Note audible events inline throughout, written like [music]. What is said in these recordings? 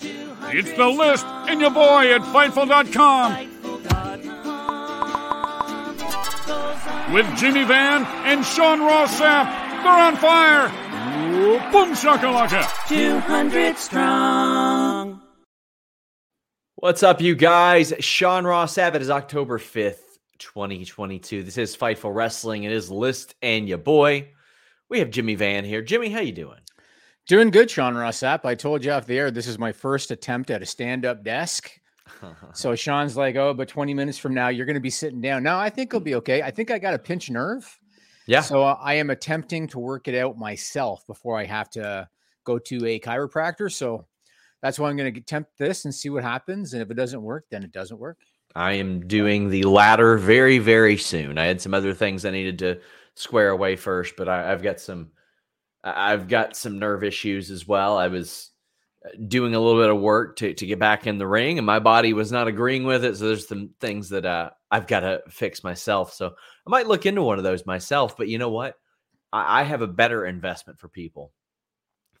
It's the list and your boy at Fightful.com. With Jimmy Van and Sean Ross Sapp. They're on fire. Boom shakalaka. 200 strong. What's up, you guys? Sean Ross Sapp. It is October 5th, 2022. This is Fightful Wrestling. It is List and your boy. We have Jimmy Van here. Jimmy, how you doing? Doing good, Sean Ross Sapp. I told you off the air, this is my first attempt at a stand-up desk. [laughs] so Sean's like, oh, but 20 minutes from now, you're going to be sitting down. No, I think it'll be okay. I think I got a pinch nerve. Yeah. So uh, I am attempting to work it out myself before I have to go to a chiropractor. So that's why I'm going to attempt this and see what happens. And if it doesn't work, then it doesn't work. I am doing the latter very, very soon. I had some other things I needed to square away first, but I, I've got some I've got some nerve issues as well. I was uh, doing a little bit of work to, to get back in the ring and my body was not agreeing with it. So there's some things that uh, I've got to fix myself. So I might look into one of those myself, but you know what? I, I have a better investment for people.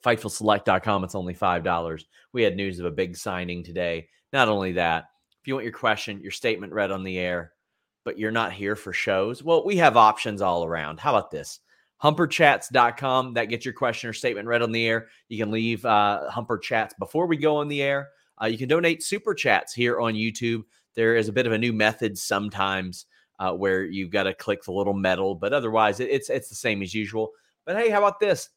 FightfulSelect.com. It's only $5. We had news of a big signing today. Not only that, if you want your question, your statement read on the air, but you're not here for shows, well, we have options all around. How about this? humperchats.com. That gets your question or statement read on the air. You can leave uh, Humper Chats before we go on the air. Uh, you can donate super chats here on YouTube. There is a bit of a new method sometimes uh, where you've got to click the little metal, but otherwise it, it's it's the same as usual. But hey, how about this?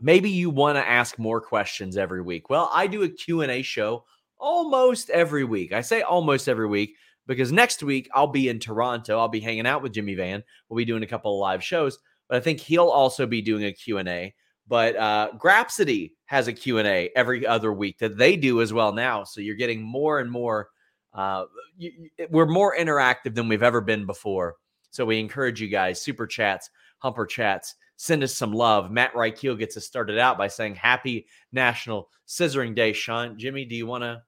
Maybe you want to ask more questions every week. Well, I do a Q&A show almost every week. I say almost every week because next week I'll be in Toronto. I'll be hanging out with Jimmy Van. We'll be doing a couple of live shows but I think he'll also be doing a Q&A. But uh, Grapsody has a Q&A every other week that they do as well now. So you're getting more and more. Uh, you, we're more interactive than we've ever been before. So we encourage you guys, super chats, humper chats, send us some love. Matt Reichel gets us started out by saying, Happy National Scissoring Day, Sean. Jimmy, do you want to?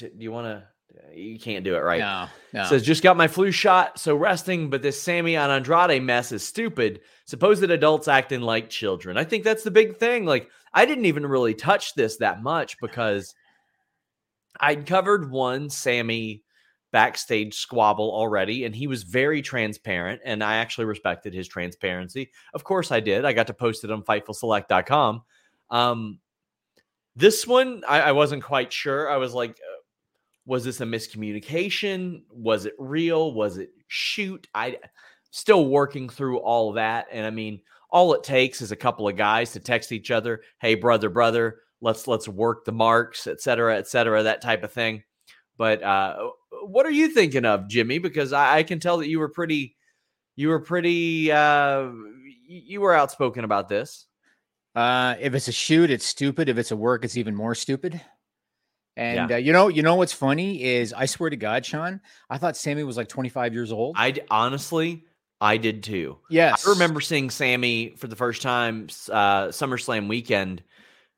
Do you want to? You can't do it right. No, no. Says just got my flu shot, so resting. But this Sammy on Andrade mess is stupid. Supposed adults acting like children. I think that's the big thing. Like I didn't even really touch this that much because I'd covered one Sammy backstage squabble already, and he was very transparent, and I actually respected his transparency. Of course, I did. I got to post it on FightfulSelect.com. Um, this one, I, I wasn't quite sure. I was like, was this a miscommunication? Was it real? Was it shoot? I still working through all that, and I mean, all it takes is a couple of guys to text each other, "Hey, brother, brother." Let's let's work the marks, et cetera, et cetera, that type of thing. But uh, what are you thinking of, Jimmy? Because I, I can tell that you were pretty, you were pretty, uh, you were outspoken about this. Uh, if it's a shoot, it's stupid. If it's a work, it's even more stupid. And yeah. uh, you know, you know what's funny is I swear to God, Sean, I thought Sammy was like 25 years old. I honestly, I did too. Yes, I remember seeing Sammy for the first time uh, SummerSlam weekend,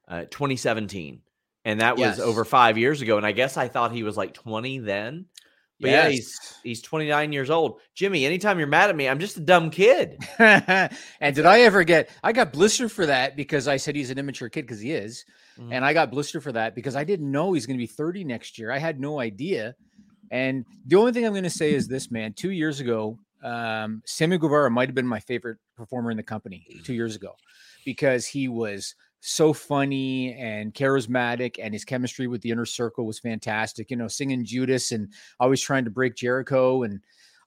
uh, 2017 and that was yes. over five years ago. And I guess I thought he was like 20 then. But yes. yeah, he's he's 29 years old. Jimmy, anytime you're mad at me, I'm just a dumb kid. [laughs] and did I ever get I got blistered for that because I said he's an immature kid because he is. Mm-hmm. And I got blistered for that because I didn't know he's going to be 30 next year. I had no idea. And the only thing I'm going to say is this, man. Two years ago, um, Sammy Guevara might have been my favorite performer in the company two years ago because he was so funny and charismatic, and his chemistry with the inner circle was fantastic. You know, singing Judas and always trying to break Jericho, and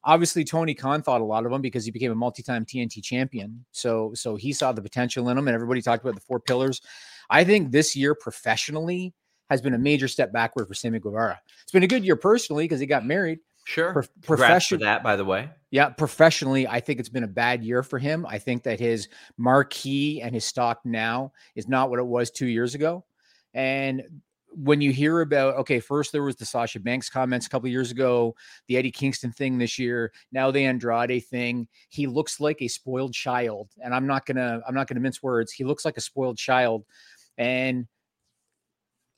obviously Tony Khan thought a lot of him because he became a multi-time TNT champion. So, so he saw the potential in him, and everybody talked about the four pillars. I think this year professionally has been a major step backward for Sammy Guevara. It's been a good year personally because he got married, Sure. Pro- profession- that, by the way. Yeah, professionally, I think it's been a bad year for him. I think that his marquee and his stock now is not what it was two years ago. And when you hear about okay, first there was the Sasha Banks comments a couple years ago, the Eddie Kingston thing this year, now the Andrade thing. He looks like a spoiled child, and I'm not gonna I'm not gonna mince words. He looks like a spoiled child, and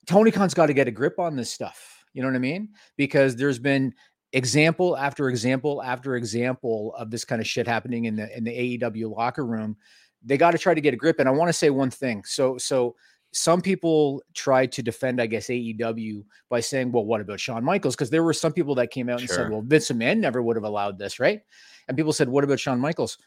Tony Khan's got to get a grip on this stuff. You know what I mean? Because there's been example after example after example of this kind of shit happening in the in the AEW locker room. They got to try to get a grip. And I want to say one thing. So so some people tried to defend, I guess, AEW by saying, well, what about Shawn Michaels? Because there were some people that came out and said, well, Vince McMahon never would have allowed this, right? And people said, what about Shawn Michaels?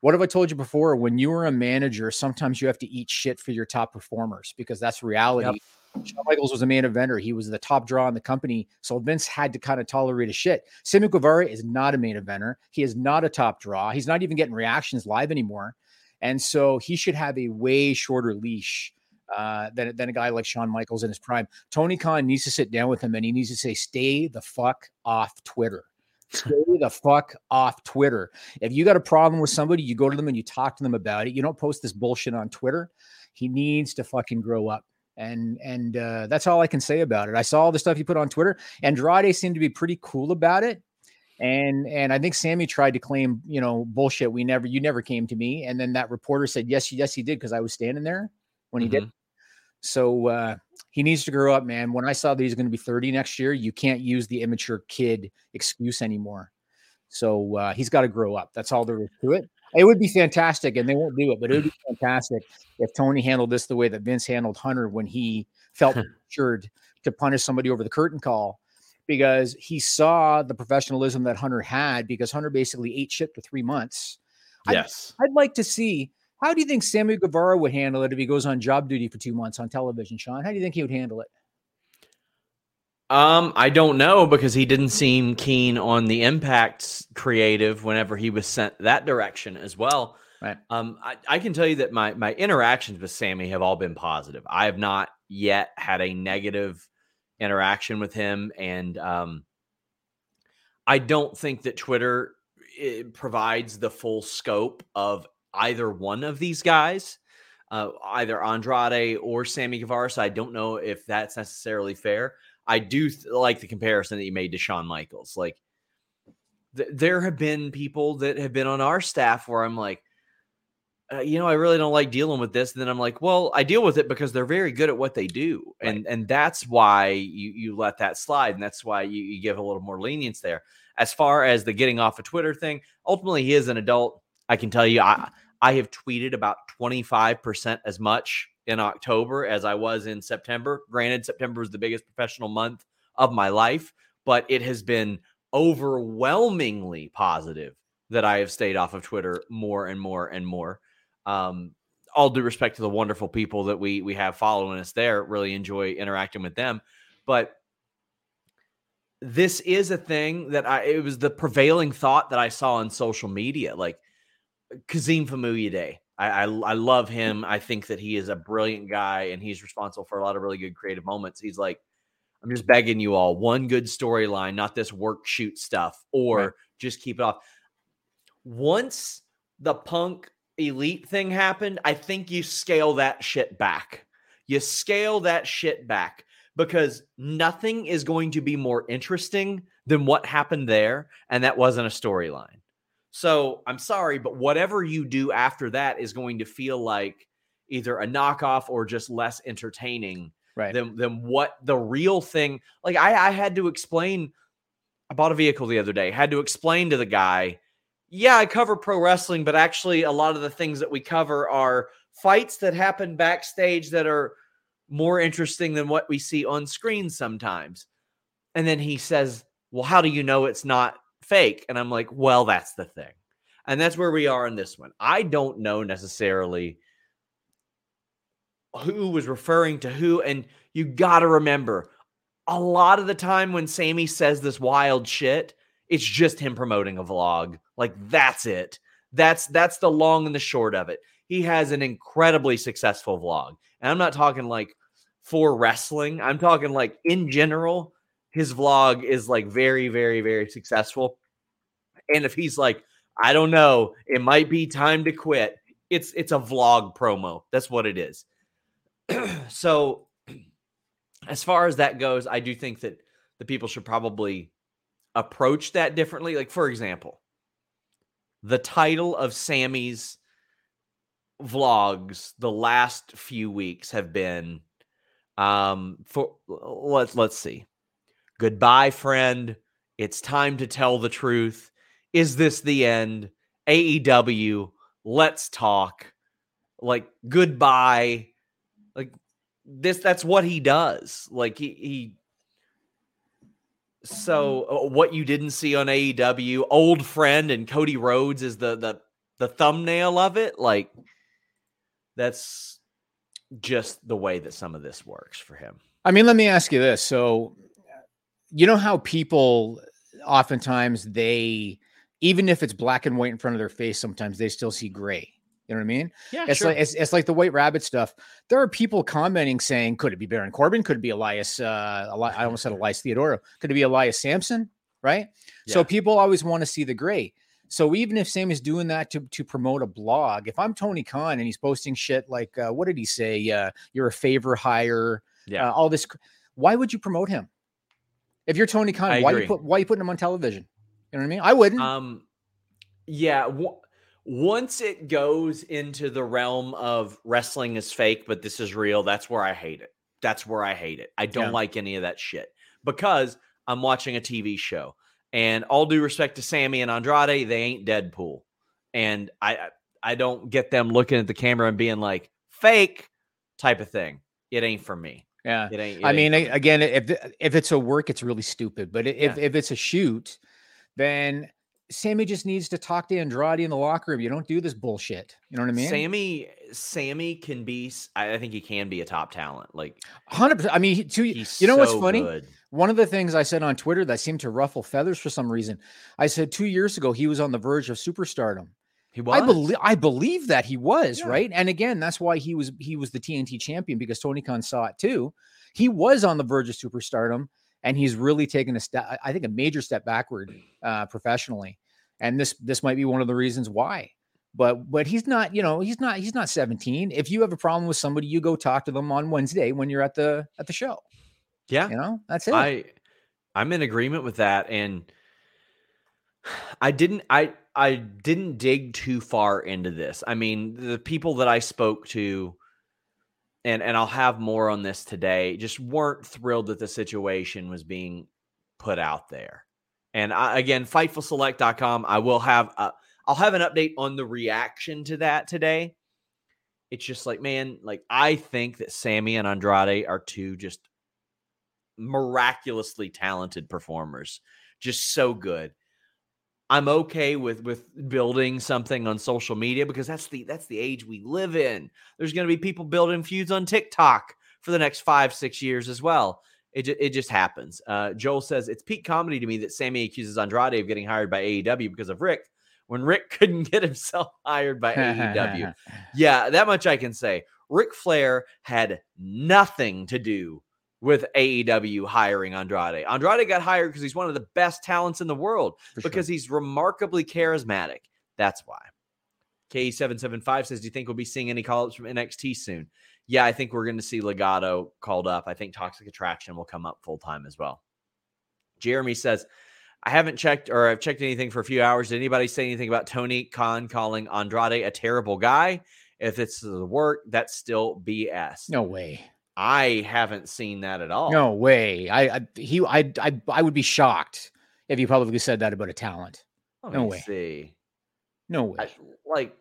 What have I told you before? When you are a manager, sometimes you have to eat shit for your top performers because that's reality. Yep. Shawn Michaels was a main eventer. He was the top draw in the company. So Vince had to kind of tolerate a shit. Sammy Guevara is not a main eventer. He is not a top draw. He's not even getting reactions live anymore. And so he should have a way shorter leash uh, than, than a guy like Shawn Michaels in his prime. Tony Khan needs to sit down with him and he needs to say, stay the fuck off Twitter. Stay the fuck off Twitter. If you got a problem with somebody, you go to them and you talk to them about it. You don't post this bullshit on Twitter. He needs to fucking grow up and and uh, that's all I can say about it. I saw all the stuff you put on Twitter. Andrade seemed to be pretty cool about it, and and I think Sammy tried to claim you know bullshit. We never you never came to me, and then that reporter said yes yes he did because I was standing there when he mm-hmm. did. So uh, he needs to grow up, man. When I saw that he's going to be 30 next year, you can't use the immature kid excuse anymore. So uh, he's got to grow up. That's all there is to it. It would be fantastic, and they won't do it, but it would be [laughs] fantastic if Tony handled this the way that Vince handled Hunter when he felt [laughs] assured to punish somebody over the curtain call because he saw the professionalism that Hunter had because Hunter basically ate shit for three months. Yes. I'd, I'd like to see how do you think Sammy Guevara would handle it if he goes on job duty for two months on television, Sean? How do you think he would handle it? Um, I don't know because he didn't seem keen on the impact creative whenever he was sent that direction as well. Right. Um, I, I can tell you that my my interactions with Sammy have all been positive. I have not yet had a negative interaction with him, and um, I don't think that Twitter provides the full scope of either one of these guys, uh, either Andrade or Sammy Guevara. So I don't know if that's necessarily fair. I do th- like the comparison that you made to Shawn Michaels. Like, th- there have been people that have been on our staff where I'm like, uh, you know, I really don't like dealing with this. And then I'm like, well, I deal with it because they're very good at what they do, and right. and that's why you you let that slide, and that's why you, you give a little more lenience there. As far as the getting off a of Twitter thing, ultimately he is an adult. I can tell you, I I have tweeted about 25 percent as much in October as I was in September. Granted, September was the biggest professional month of my life, but it has been overwhelmingly positive that I have stayed off of Twitter more and more and more. Um, all due respect to the wonderful people that we we have following us there, really enjoy interacting with them. But this is a thing that I it was the prevailing thought that I saw on social media, like Kazim Famuyide. I, I, I love him. I think that he is a brilliant guy and he's responsible for a lot of really good creative moments. He's like, I'm just begging you all, one good storyline, not this work shoot stuff, or right. just keep it off. Once the punk elite thing happened, I think you scale that shit back. You scale that shit back because nothing is going to be more interesting than what happened there. And that wasn't a storyline. So I'm sorry, but whatever you do after that is going to feel like either a knockoff or just less entertaining right. than, than what the real thing. Like I, I had to explain. I bought a vehicle the other day, had to explain to the guy yeah, I cover pro wrestling, but actually, a lot of the things that we cover are fights that happen backstage that are more interesting than what we see on screen sometimes. And then he says, Well, how do you know it's not fake? And I'm like, Well, that's the thing. And that's where we are in this one. I don't know necessarily who was referring to who. And you got to remember, a lot of the time when Sammy says this wild shit, it's just him promoting a vlog. Like that's it. That's that's the long and the short of it. He has an incredibly successful vlog. And I'm not talking like for wrestling. I'm talking like in general, his vlog is like very very very successful. And if he's like, I don't know, it might be time to quit. It's it's a vlog promo. That's what it is. [clears throat] so [clears throat] as far as that goes, I do think that the people should probably approach that differently. Like, for example, the title of Sammy's vlogs the last few weeks have been um for let's let's see goodbye friend. It's time to tell the truth. Is this the end? Aew let's talk. Like goodbye. Like this that's what he does. Like he he so uh, what you didn't see on AEW, old friend and Cody Rhodes is the the the thumbnail of it. Like that's just the way that some of this works for him. I mean, let me ask you this. So you know how people oftentimes they even if it's black and white in front of their face, sometimes they still see gray. You know what I mean? Yeah, it's sure. like it's, it's like the White Rabbit stuff. There are people commenting saying, "Could it be Baron Corbin? Could it be Elias? Uh, Eli- I almost said Elias Theodorou. Could it be Elias Samson? Right? Yeah. So people always want to see the gray. So even if Sam is doing that to to promote a blog, if I'm Tony Khan and he's posting shit like, uh, what did he say? Uh, you're a favor hire. Yeah. Uh, all this. Why would you promote him? If you're Tony Khan, why you put why you putting him on television? You know what I mean? I wouldn't. Um. Yeah. W- once it goes into the realm of wrestling is fake, but this is real, that's where I hate it. That's where I hate it. I don't yeah. like any of that shit because I'm watching a TV show. And all due respect to Sammy and Andrade, they ain't Deadpool. And I I don't get them looking at the camera and being like fake type of thing. It ain't for me. Yeah. It ain't. It I mean, again, if if it's a work, it's really stupid. But if yeah. if it's a shoot, then Sammy just needs to talk to Andrade in the locker room. You don't do this bullshit. You know what I mean? Sammy, Sammy can be. I think he can be a top talent. Like hundred percent. I mean, he, two, you know so what's funny? Good. One of the things I said on Twitter that seemed to ruffle feathers for some reason. I said two years ago he was on the verge of superstardom. He was. I believe. I believe that he was yeah. right. And again, that's why he was. He was the TNT champion because Tony Khan saw it too. He was on the verge of superstardom and he's really taken a step i think a major step backward uh, professionally and this this might be one of the reasons why but but he's not you know he's not he's not 17 if you have a problem with somebody you go talk to them on wednesday when you're at the at the show Yeah. you know that's it I I'm in agreement with that and [sighs] I didn't I I didn't dig too far into this. I mean, the people that I spoke to and and I'll have more on this today just weren't thrilled that the situation was being put out there. And I, again, fightfulselect.com, I will have a, I'll have an update on the reaction to that today. It's just like, man, like I think that Sammy and Andrade are two just miraculously talented performers, just so good. I'm okay with with building something on social media because that's the that's the age we live in. There's going to be people building feuds on TikTok for the next five six years as well. It, ju- it just happens. Uh, Joel says it's peak comedy to me that Sammy accuses Andrade of getting hired by AEW because of Rick when Rick [laughs] couldn't get himself hired by AEW. [laughs] Yeah, that much I can say. Ric Flair had nothing to do with AEW hiring Andrade. Andrade got hired because he's one of the best talents in the world For sure. because he's remarkably charismatic. That's why. K775 says, Do you think we'll be seeing any call ups from NXT soon? Yeah, I think we're going to see Legado called up. I think Toxic Attraction will come up full time as well. Jeremy says, I haven't checked or I've checked anything for a few hours. Did anybody say anything about Tony Khan calling Andrade a terrible guy? If it's the work, that's still BS. no way I haven't seen that at all. no way i, I he I, I i would be shocked if you publicly said that about a talent Let no me way. See, no way I, like,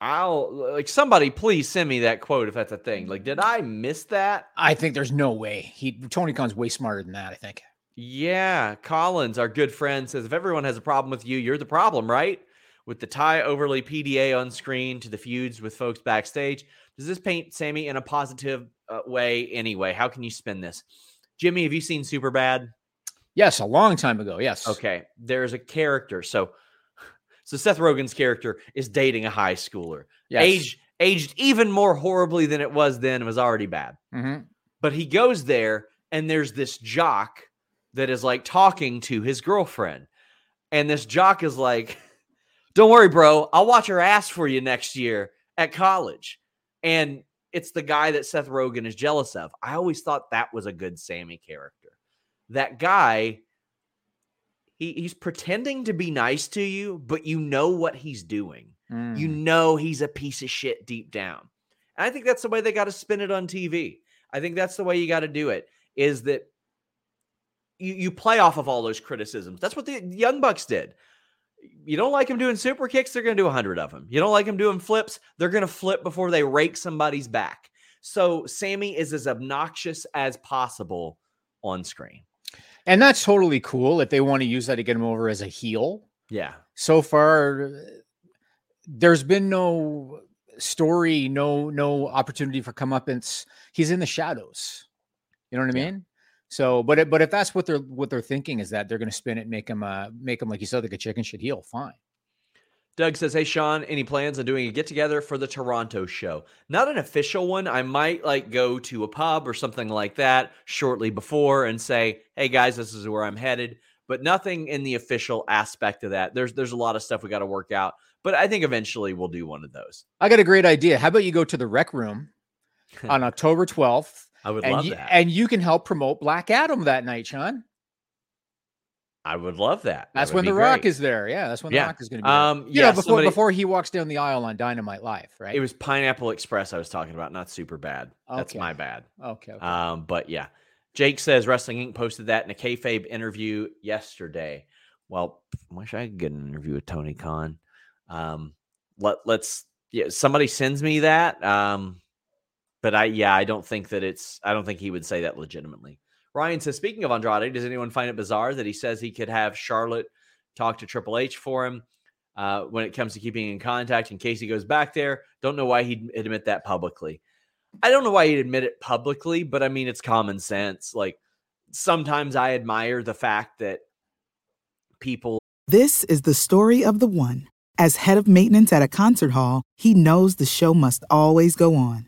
I'll like somebody please send me that quote if that's a thing. Like, did I miss that? I think there's no way he Tony Khan's way smarter than that. I think. Yeah, Collins, our good friend, says if everyone has a problem with you, you're the problem, right? With the tie overly PDA on screen to the feuds with folks backstage, does this paint Sammy in a positive uh, way anyway? How can you spin this? Jimmy, have you seen Super Bad? Yes, a long time ago. Yes. Okay, there's a character. So, so Seth Rogen's character is dating a high schooler, Yes. aged aged even more horribly than it was then. It was already bad. Mhm. But he goes there, and there's this jock that is like talking to his girlfriend, and this jock is like, "Don't worry, bro. I'll watch her ass for you next year at college." And it's the guy that Seth Rogen is jealous of. I always thought that was a good Sammy character. That guy, he, he's pretending to be nice to you, but you know what he's doing. You Mm. know he's a piece of shit deep down. And I think that's the way they got to spin it on TV. I think that's the way you got to do it is that you, you play off of all those criticisms. That's what the Young Bucks did. You don't like them doing super kicks, they're going to do 100 of them. You don't like them doing flips, they're going to flip before they rake somebody's back. So Sammy is as obnoxious as possible on screen. And that's totally cool if they want to use that to get him over as a heel. Yeah. So far, there's been no story, no no opportunity for comeuppance. He's in the shadows. You know what I mean? So, but it, but if that's what they're what they're thinking is that they're going to spin it, make them uh make them like you said like a chicken shit heel. Fine. Doug says, Hey, Sean, any plans on doing a get together for the Toronto show? Not an official one. I might like go to a pub or something like that shortly before and say, Hey, guys, this is where I'm headed. But nothing in the official aspect of that. There's there's a lot of stuff we got to work out. But I think eventually we'll do one of those. I got a great idea. How about you go to the rec room [laughs] on October 12th I would and love you, that. and you can help promote Black Adam that night, Sean. I would love that. That That's would when The Rock great. is there. Yeah, that's when Yeah. The Rock is going to be. Um, there. You yeah, know, before somebody- before he walks down the aisle on Dynamite Live, right? It was Pineapple Express I was talking about, not super bad. That's Okay. my bad. okay. okay. Um, but yeah, Jake says Wrestling Inc. posted that in a kayfabe interview yesterday. Well, I wish I could get an interview with Tony Khan. Um, let let's yeah, somebody sends me that. Um, but I yeah, I don't think that it's I don't think he would say that legitimately. Ryan says, speaking of Andrade, does anyone find it bizarre that he says he could have Charlotte talk to Triple H for him uh, when it comes to keeping in contact in case he goes back there? Don't know why he'd admit that publicly. I don't know why he'd admit it publicly, but I mean, it's common sense. Like sometimes I admire the fact that people This is the story of the one. As head of maintenance at a concert hall, he knows the show must always go on.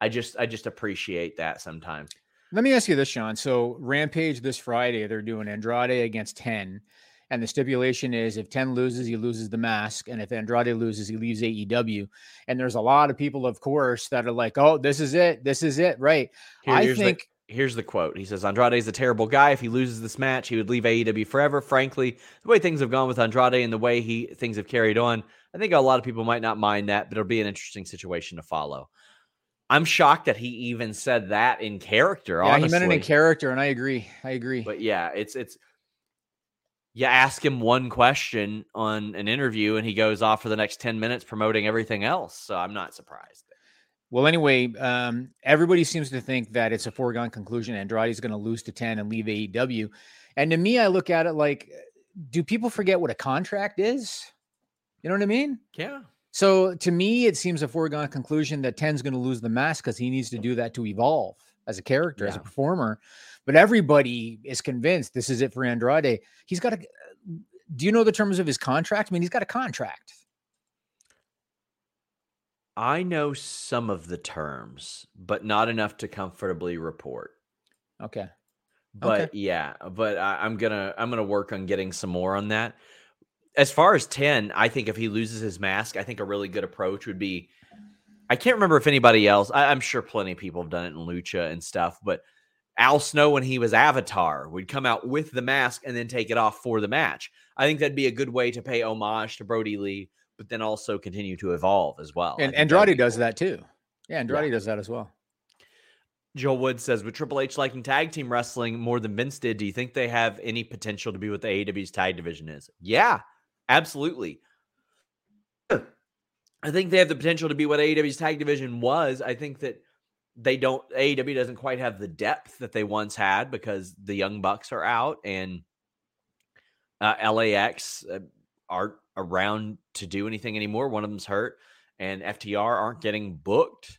I just I just appreciate that sometimes. Let me ask you this, Sean. So Rampage this Friday, they're doing Andrade against 10. And the stipulation is if 10 loses, he loses the mask. And if Andrade loses, he leaves AEW. And there's a lot of people, of course, that are like, oh, this is it. This is it. Right. Here, I here's think the, here's the quote. He says Andrade is a terrible guy. If he loses this match, he would leave AEW forever. Frankly, the way things have gone with Andrade and the way he things have carried on, I think a lot of people might not mind that, but it'll be an interesting situation to follow. I'm shocked that he even said that in character. yeah, honestly. he meant it in character, and I agree. I agree. But yeah, it's it's you ask him one question on an interview and he goes off for the next 10 minutes promoting everything else. So I'm not surprised. Well, anyway, um, everybody seems to think that it's a foregone conclusion. Andrade's going to lose to 10 and leave AEW. And to me, I look at it like, do people forget what a contract is? You know what I mean? Yeah. So to me, it seems a foregone conclusion that 10's going to lose the mask because he needs to do that to evolve as a character, as a performer. But everybody is convinced this is it for Andrade. He's got a. Do you know the terms of his contract? I mean, he's got a contract. I know some of the terms, but not enough to comfortably report. Okay. But yeah, but I, I'm gonna I'm gonna work on getting some more on that. As far as ten, I think if he loses his mask, I think a really good approach would be. I can't remember if anybody else. I, I'm sure plenty of people have done it in lucha and stuff, but Al Snow when he was Avatar would come out with the mask and then take it off for the match. I think that'd be a good way to pay homage to Brodie Lee, but then also continue to evolve as well. And Andrade does cool. that too. Yeah, Andrade does that as well. Joel Wood says, with Triple H liking tag team wrestling more than Vince did, do you think they have any potential to be what the AEW's tag division is? Yeah, absolutely. I think they have the potential to be what AEW's tag division was. I think that they don't, AEW doesn't quite have the depth that they once had because the Young Bucks are out and uh, LAX uh, aren't around to do anything anymore. One of them's hurt and FTR aren't getting booked.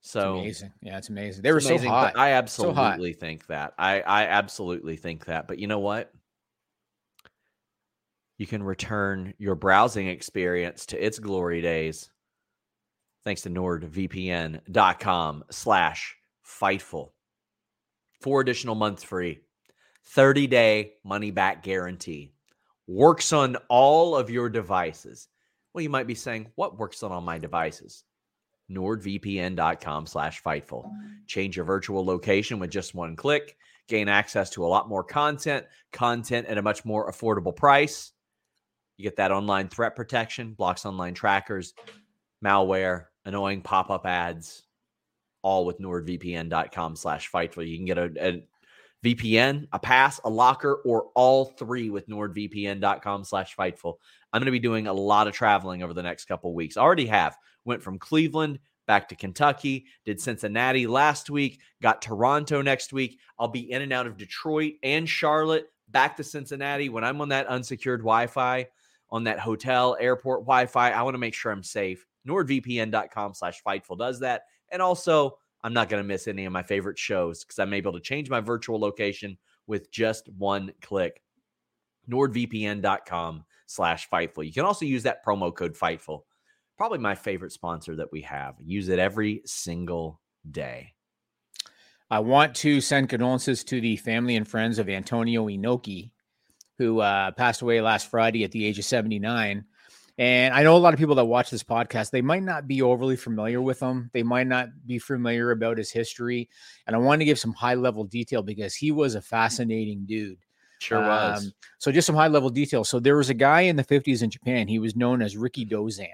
So It's amazing. Yeah, it's amazing. They were it's so amazing, hot. but I So hot. absolutely think that. I I absolutely think that. But you know what? You can return your browsing experience to its glory days thanks to nordvpn.com slash fightful. Four additional months free. 30 day money back guarantee. Works on all of your devices. Well, you might be saying, what works on all my devices? nordvpn.com slash fightful change your virtual location with just one click gain access to a lot more content content at a much more affordable price you get that online threat protection blocks online trackers malware annoying pop-up ads all with nordvpn.com slash fightful you can get a, a vpn a pass a locker or all three with nordvpn.com slash fightful i'm going to be doing a lot of traveling over the next couple weeks I already have went from Cleveland back to Kentucky, did Cincinnati last week, got Toronto next week. I'll be in and out of Detroit and Charlotte, back to Cincinnati. When I'm on that unsecured Wi Fi, on that hotel, airport Wi Fi, I want to make sure I'm safe. NordVPN.com slash Fightful does that. And also, I'm not going to miss any of my favorite shows because I'm able to change my virtual location with just one click. NordVPN.com slash Fightful. You can also use that promo code Fightful probably my favorite sponsor that we have. Use it every single day. I want to send condolences to the family and friends of Antonio Inoki, who uh, passed away last Friday at the age of 79. And I know a lot of people that watch this podcast, they might not be overly familiar with him. They might not be familiar about his history. And I want to give some high level detail because he was a fascinating dude. Sure was. Um, so just some high level detail. So there was a guy in the 50s in Japan. He was known as Rikidozan.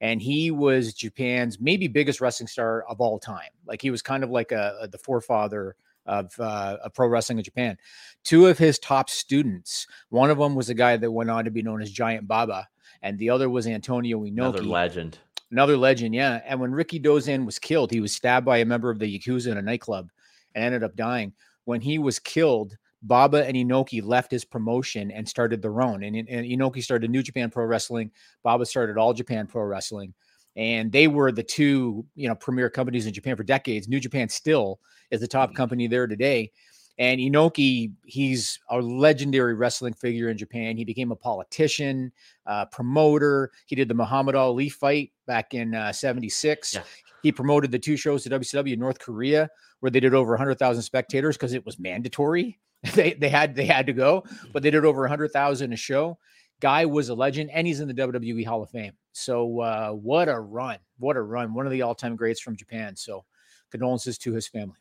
And he was Japan's maybe biggest wrestling star of all time. Like he was kind of like a, a- the forefather of uh, of pro wrestling in Japan. Two of his top students, one of them was a guy that went on to be known as Giant Baba, and the other was Antonio Inoki Another legend. another legend, yeah. And when Rikidozan was killed, he was stabbed by a member of the Yakuza in a nightclub and ended up dying. When he was killed, Baba and Inoki left his promotion and started their own. And, and Inoki started New Japan Pro Wrestling. Baba started All Japan Pro Wrestling. And they were the two, you know, premier companies in Japan for decades. New Japan still is the top mm-hmm. company there today. And Inoki, he's a legendary wrestling figure in Japan. He became a politician, uh, promoter. He did the Muhammad Ali fight back in uh, 76. Yeah. He promoted the two shows to WCW in North Korea, where they did over 100,000 spectators because it was mandatory. [laughs] they, they had they had to go, but they did over 100,000 a show. Guy was a legend, and he's in the WWE Hall of Fame. So uh, what a run! What a run! One of the all-time greats from Japan. So condolences to his family.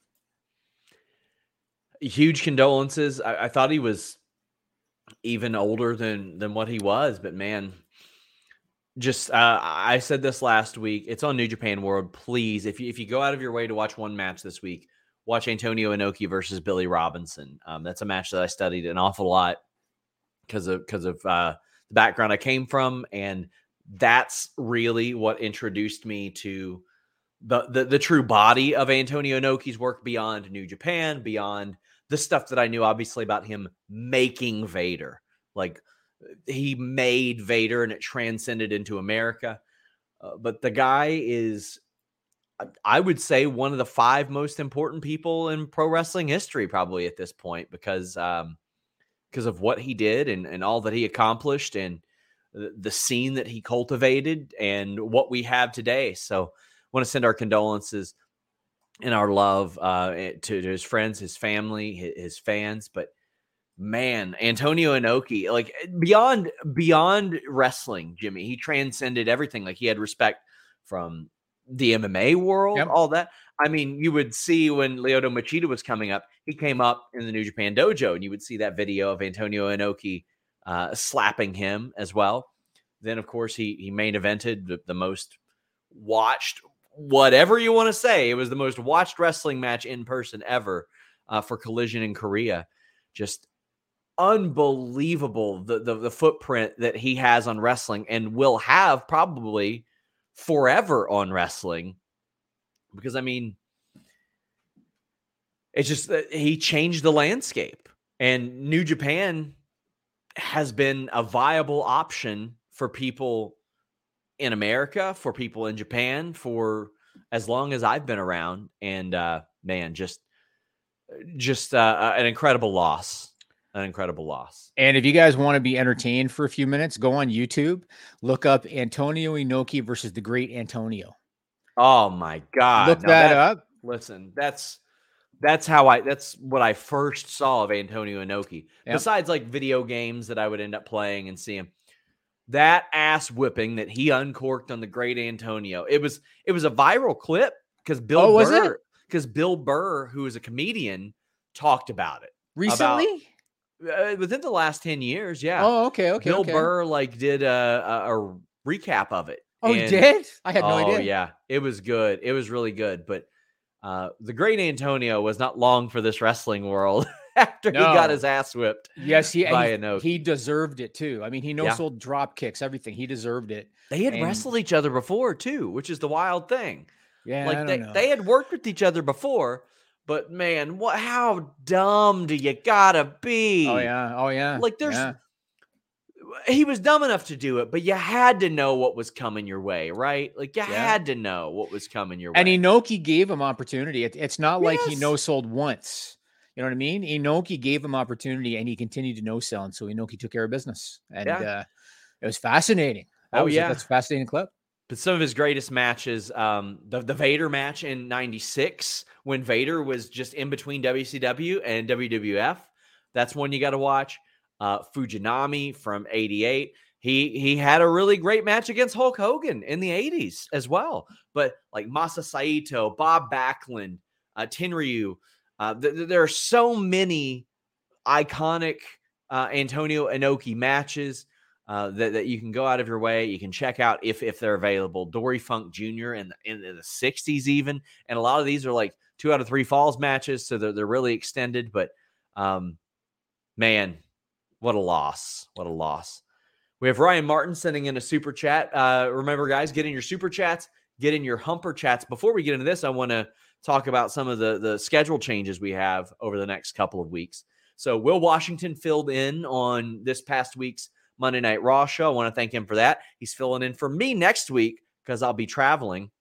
Huge condolences. I, I thought he was even older than than what he was, but man, just uh, I said this last week. It's on New Japan World. Please, if you if you go out of your way to watch one match this week, watch Antonio Inoki versus Billy Robinson. Um, that's a match that I studied an awful lot because of because of uh, the background I came from, and that's really what introduced me to the, the the true body of Antonio Inoki's work beyond New Japan, beyond the stuff that I knew obviously about him making Vader, like he made Vader and it transcended into America. Uh, but the guy is, I would say, one of the five most important people in pro wrestling history, probably at this point, because um, because of what he did and, and all that he accomplished and the scene that he cultivated and what we have today. So, I want to send our condolences and our love uh, eh, to, to his friends, his family, his, his fans, but man, Antonio Inoki, like eh, beyond beyond wrestling, Jimmy, he transcended everything. Like he had respect from the MMA world, yep. all that. I mean, you would see when Lyoto Machida was coming up, he came up in the New Japan Dojo, and you would see that video of Antonio Inoki uh, slapping him as well. Then, of course, he he main evented the, the most watched, whatever you want to say. It was the most watched wrestling match in person ever uh, for Collision in Korea. Just unbelievable the, the, the footprint that he has on wrestling and will have probably forever on wrestling because I mean it's just that he changed the landscape and New Japan has been a viable option for people in America, for people in Japan for as long as I've been around and uh man just just uh, an incredible loss an incredible loss. And if you guys want to be entertained for a few minutes, go on YouTube, look up Antonio Inoki versus the Great Antonio. Oh my God! Look that, that, up. Listen, that's that's how I that's what I first saw of Antonio Inoki. Yep. Besides like video games that I would end up playing and see him. That ass whipping that he uncorked on the Great Antonio. It was it was a viral clip because Bill oh, Burr because Bill Burr, who is a comedian, talked about it recently. About, uh, within the last 10 years, yeah. Oh, okay, okay. Bill okay. Burr like did a, a, a, recap of it. Oh, and, he did? I had no idea. oh, idea. yeah. It was good. It was really good. But uh, the great Antonio was not long for this wrestling world [laughs] after no. he got his ass whipped. Yes, he by he, a note. he deserved it too. I mean, he no yeah. sold drop kicks, everything. He deserved it. They had and... wrestled each other before too, which is the wild thing. Yeah, like they, know. they had worked with each other before, but man, what? How dumb do you gotta be? Oh yeah, oh yeah. Like there's. Yeah. He was dumb enough to do it, but you had to know what was coming your way, right? Like you yeah. had to know what was coming your way. And Inoki gave him opportunity. It, it's not yes. like he no sold once. You know what I mean? Inoki gave him opportunity, and he continued to no sell, and so Inoki took care of business, and yeah. uh, it was fascinating. That oh was, yeah, that's a fascinating clip but some of his greatest matches, um, the the Vader match in '96 when Vader was just in between WCW and WWF. That's one you got to watch. Uh, Fujinami from '88. He he had a really great match against Hulk Hogan in the '80s as well. But like Masa Saito, Bob Backlund, uh, Tenryu, uh, th- th- there are so many iconic uh, Antonio Inoki matches uh, that, that you can go out of your way. You can check out if if they're available. Dory Funk Jr. in the, in the 60s even, and a lot of these are like two out of three falls matches, so they're they're really extended. But um, man, what a loss! What a loss. We have Ryan Martin sending in a super chat. Uh, remember, guys, get in your super chats, get in your humper chats. Before we get into this, I want to talk about some of the the schedule changes we have over the next couple of weeks. So Will Washington filled in on this past week's Monday Night Raw show. I want to thank him for that. He's filling in for me next week because I'll be traveling.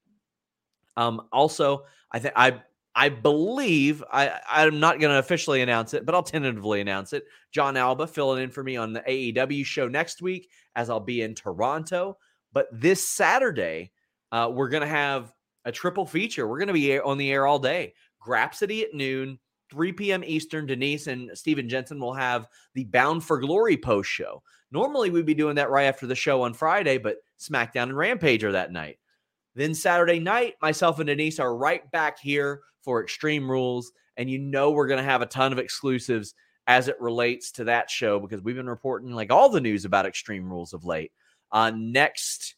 Um, also, I think I I believe I I'm not going to officially announce it, but I'll tentatively announce it. Jon Alba filling in for me on the AEW show next week as I'll be in Toronto. But this Saturday, uh, we're going to have a triple feature. We're going to be on the air all day. Grapsody at noon, 3 p.m. Eastern. Denise and Steven Jensen will have the Bound for Glory post show. Normally, we'd be doing that right after the show on Friday, but SmackDown and Rampage are that night. Then Saturday night, myself and Denise are right back here for Extreme Rules. And you know, we're going to have a ton of exclusives as it relates to that show because we've been reporting like all the news about Extreme Rules of late. Uh, next,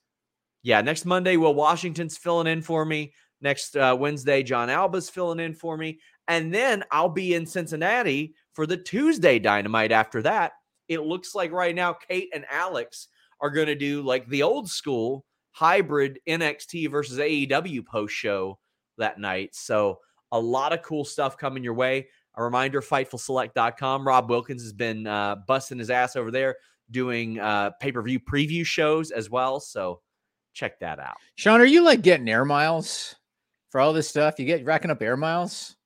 yeah, next Monday, Will Washington's filling in for me. Next uh, Wednesday, Jon Alba's filling in for me. And then I'll be in Cincinnati for the Tuesday Dynamite after that. It looks like right now, Kate and Alex are going to do like the old school hybrid NXT versus AEW post show that night. So a lot of cool stuff coming your way. A reminder FightfulSelect.com. Rob Wilkins has been uh, busting his ass over there doing uh, pay per view preview shows as well. So check that out. Sean, are you like getting air miles for all this stuff? You get racking up air miles?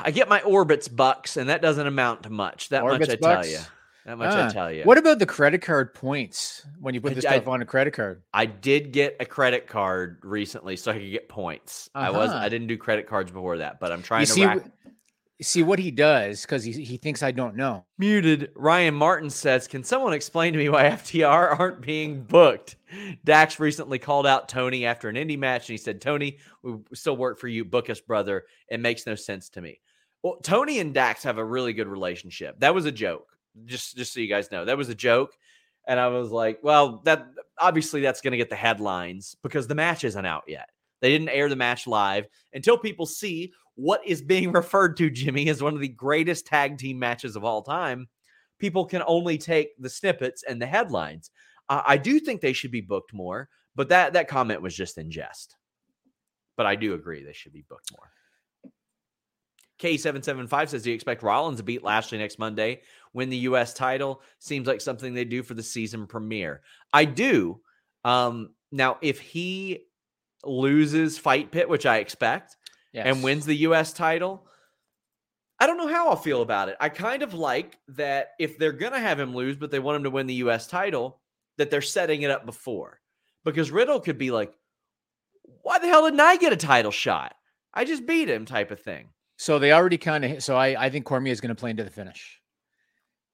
I get my Orbitz bucks, and that doesn't amount to much. That Orbitz much I bucks? tell you. That much I Ah. tell you. What about the credit card points when you put this I- stuff on a credit card? I did get a credit card recently so I could get points. I was Uh-huh. I didn't do credit cards before that, but I'm trying You to see, rack see what he does because he, he thinks I don't know. muted. Ryan Martin says, "Can someone explain to me why [laughs] FTR aren't being booked?" Dax recently called out Tony after an indie match, and he said, "Tony, we still work for you. Book us, brother. It makes no sense to me." Well, Tony and Dax have a really good relationship. That was a joke. Just just so you guys know, that was a joke. And I was like, well, that obviously that's going to get the headlines because the match isn't out yet. They didn't air the match live until people see what is being [laughs] referred to, Jimmy, as one of the greatest tag team matches of all time. People can only take the snippets and the headlines. Uh, I do think they should be booked more, but that that comment was just in jest. But I do agree they should be booked more. K775 says, Do you expect Rollins to beat Lashley next Monday, win the U.S. title? Seems like something they do for the season premiere. I do. Um, now, if he loses Fight Pit, which I expect, and wins the U.S. title, I don't know how I'll feel about it. I kind of like that if they're going to have him lose, but they want him to win the U.S. title, that they're setting it up before. Because Riddle could be like, why the hell didn't I get a title shot? I just beat him, type of thing. So they already kind of. So I, I think Cormier is going to play into the finish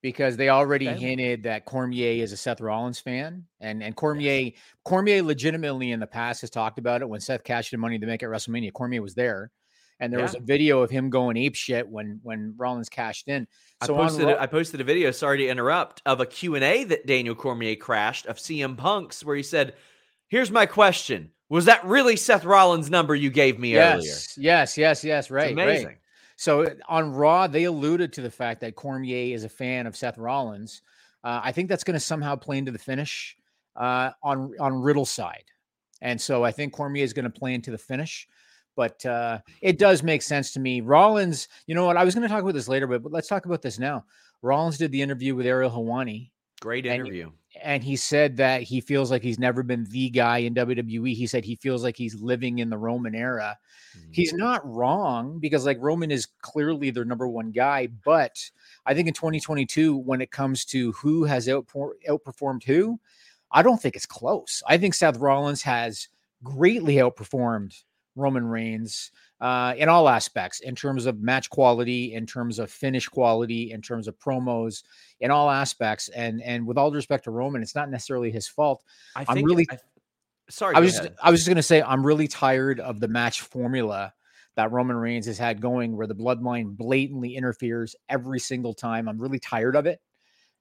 because they already Okay. hinted that Cormier is a Seth Rollins fan, and and Cormier Cormier legitimately in the past has talked about it when Seth cashed in money to make at WrestleMania. Cormier was there, and there was a video of him going ape shit when when Rollins cashed in. So I posted a- I posted a video, sorry to interrupt, of a Q&A that Daniel Cormier crashed of CM Punk's where he said, "Here's my question. Was that really Seth Rollins' number you gave me earlier?" yes, yes, yes, yes, right, It's right. amazing. So uh, on Raw, they alluded to the fact that Cormier is a fan of Seth Rollins. Uh, I think that's going to somehow play into the finish uh, on on Riddle's side, and so I think Cormier is going to play into the finish. But uh, it does make sense to me. Rollins, you know what? I was going to talk about this later, but, but let's talk about this now. Rollins did the interview with Ariel Helwani, Great interview. And he said that he feels like he's never been the guy in WWE. He said he feels like he's living in the Roman era. Mm-hmm. He's not wrong because like Roman is clearly their number one guy, but I think in 2022 when it comes to who has outpo- outperformed who, I don't think it's close. I think Seth Rollins has greatly outperformed Roman Reigns uh, in all aspects, in terms of match quality, in terms of finish quality, in terms of promos, in all aspects. And and with all due respect to Roman, it's not necessarily his fault. I I'm think really- I, sorry. I was ahead. I was just gonna say I'm really tired of the match formula that Roman Reigns has had going, where the bloodline blatantly interferes every single time. I'm really tired of it.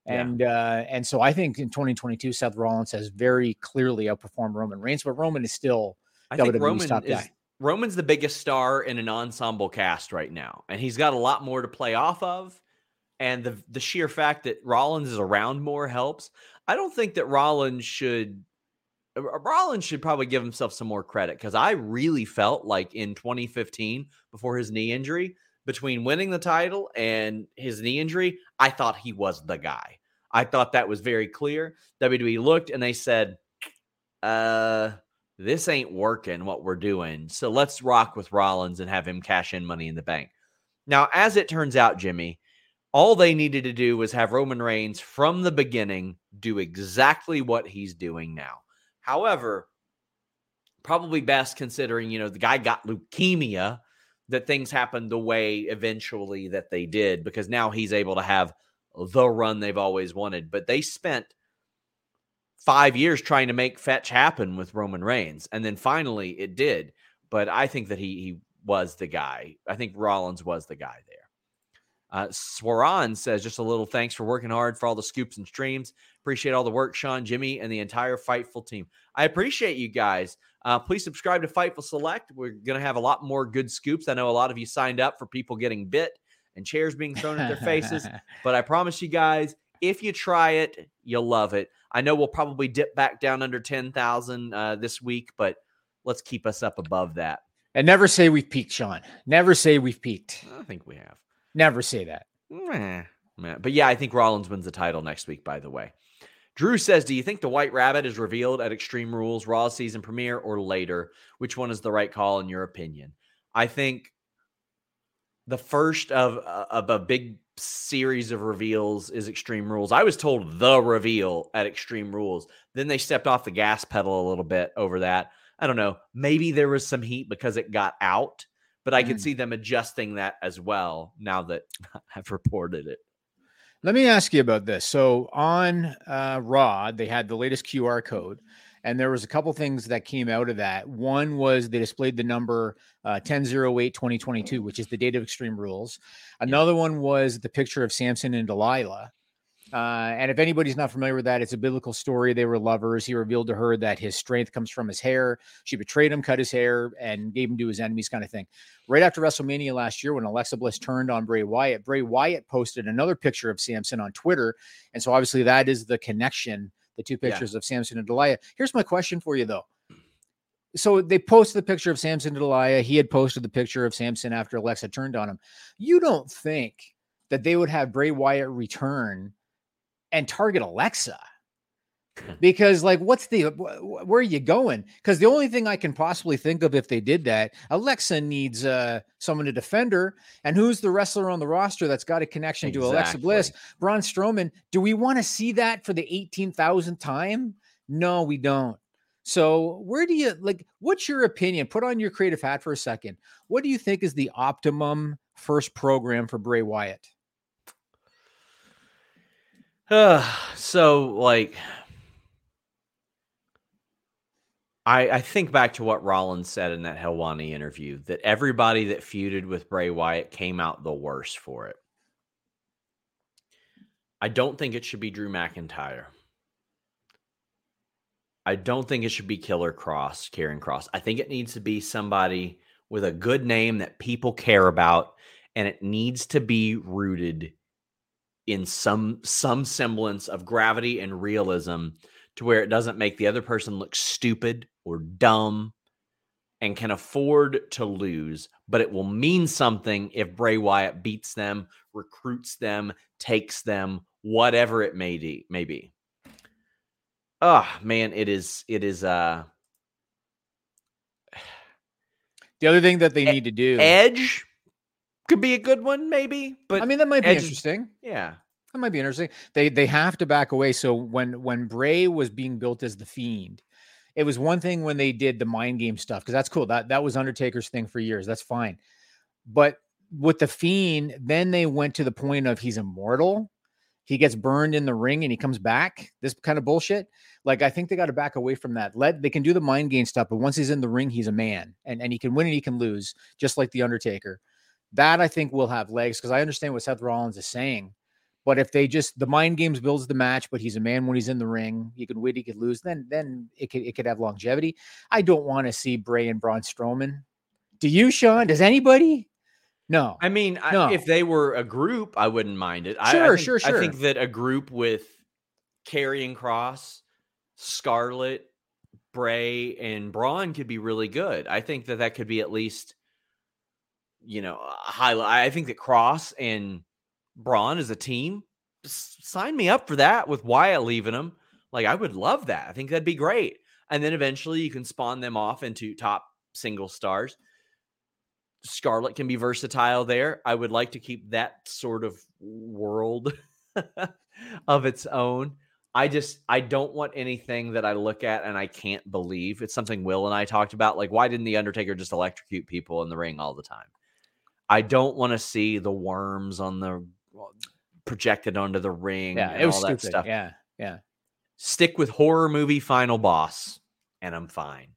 Yeah. And uh, and so I think in 2022, Seth Rollins has very clearly outperformed Roman Reigns, but Roman is still I think Roman top is guy. Roman's the biggest star in an ensemble cast right now, and he's got a lot more to play off of. And the the sheer fact that Rollins is around more helps. I don't think that Rollins should. uh, Rollins should probably give himself some more credit because I really felt like in 2015, before his knee injury, between winning the title and his knee injury, I thought he was the guy. I thought that was very clear. WWE looked and they said, uh, this ain't working what we're doing. So let's rock with Rollins and have him cash in money in the bank. Now, as it turns out, Jimmy, all they needed to do was have Roman Reigns from the beginning do exactly what he's doing now. However, probably best considering, you know, the guy got leukemia, that things happened the way eventually that they did, because now he's able to have the run they've always wanted. But they spent five years trying to make fetch happen with Roman Reigns. And then finally it did. But I think that he he was the guy. I think Rollins was the guy there. Uh, Swaran says, just a little thanks for working hard for all the scoops and streams. Appreciate all the work, Sean, Jimmy, and the entire Fightful team. I appreciate you guys. Uh, please subscribe to Fightful Select. We're going to have a lot more good scoops. I know a lot of you signed up for people getting bit and chairs being thrown at their faces, [laughs] but I promise you guys, if you try it, you'll love it. I know we'll probably dip back down under 10,000 uh, this week, but let's keep us up above that. And never say we've peaked, Sean. Never say we've peaked. I think we have. Never say that. Meh, meh. But yeah, I think Rollins wins the title next week, by the way. Drew says, Do you think the White Rabbit is revealed at Extreme Rules, Raw season premiere, or later? Which one is the right call in your opinion? I think the first of, uh, of a big series of reveals is Extreme Rules. I was told the reveal at Extreme Rules. Then they stepped off the gas pedal a little bit over that. I don't know. Maybe there was some heat because it got out but I mm. could see them adjusting that as well now that [laughs] I've reported it. Let me ask you about this. So on uh, Raw, they had the latest QR code, and there was a couple things that came out of that. One was they displayed the number uh, 1008 2022, which is the date of Extreme Rules. Another one was the picture of Samson and Delilah. Uh, and if anybody's not familiar with that, it's a biblical story. They were lovers. He revealed to her that his strength comes from his hair. She betrayed him, cut his hair, and gave him to his enemies, kind of thing. Right after WrestleMania last year, when Alexa Bliss turned on Bray Wyatt, Bray Wyatt posted another picture of Samson on Twitter. And so obviously that is the connection, the two pictures yeah. of Samson and Delilah. Here's my question for you, though. Hmm. So they posted the picture of Samson and Delilah. He had posted the picture of Samson after Alexa turned on him. You don't think that they would have Bray Wyatt return and target Alexa. [laughs] Because, like, what's the where are you going? Because the only thing I can possibly think of if they did that, Alexa needs uh, someone to defend her. And who's the wrestler on the roster that's got a connection exactly. to Alexa Bliss? Braun Strowman. Do we want to see that for the 18,000th time? No, we don't. So, where do you like? What's your opinion? Put on your creative hat for a second. What do you think is the optimum first program for Bray Wyatt? uh, [sighs] so like I, I think back to what Rollins said in that Helwani interview that everybody that feuded with Bray Wyatt came out the worse for it. I don't think it should be Drew McIntyre. I don't think it should be Killer Cross, Karrion Cross. I think it needs to be somebody with a good name that people care about, and it needs to be rooted in some some semblance of gravity and realism to where it doesn't make the other person look stupid or dumb and can afford to lose, but it will mean something if Bray Wyatt beats them, recruits them, takes them, whatever it may be. May be. Oh man, it is. It is. Uh, the other thing that they need to do, Edge could be a good one, maybe. But I mean, that might be Edge, interesting. Yeah, that might be interesting. They they have to back away. So when when Bray was being built as the Fiend, it was one thing when they did the mind game stuff because that's cool. That that was Undertaker's thing for years. That's fine. But with the Fiend, then they went to the point of he's immortal. He gets burned in the ring and he comes back. This kind of bullshit. Like I think they got to back away from that. Let they can do the mind game stuff, but once he's in the ring, he's a man, and and he can win and he can lose, just like the Undertaker. That I think will have legs because I understand what Seth Rollins is saying. But if they just the mind games builds the match, but he's a man when he's in the ring, he could win, he could lose, then then it could it could have longevity. I don't want to see Bray and Braun Strowman. Do you, Sean? Does anybody? No. I mean, no. I, if they were a group, I wouldn't mind it. Sure, I, I think, sure, sure. I think that a group with Karrion Cross, Scarlet, Bray, and Braun could be really good. I think that that could be at least you know, highlight. I think that Cross and Braun as a team, sign me up for that with Wyatt leaving them. Like I would love that. I think that'd be great. And then eventually you can spawn them off into top single stars. Scarlet can be versatile there. I would like to keep that sort of world [laughs] of its own. I just I don't want anything that I look at and I can't believe. It's something Will and I talked about. Like, why didn't the Undertaker just electrocute people in the ring all the time? I don't want to see the worms on the projected onto the ring. Yeah, it was all stupid. stuff. Yeah, yeah. Stick with horror movie final boss, and I'm fine.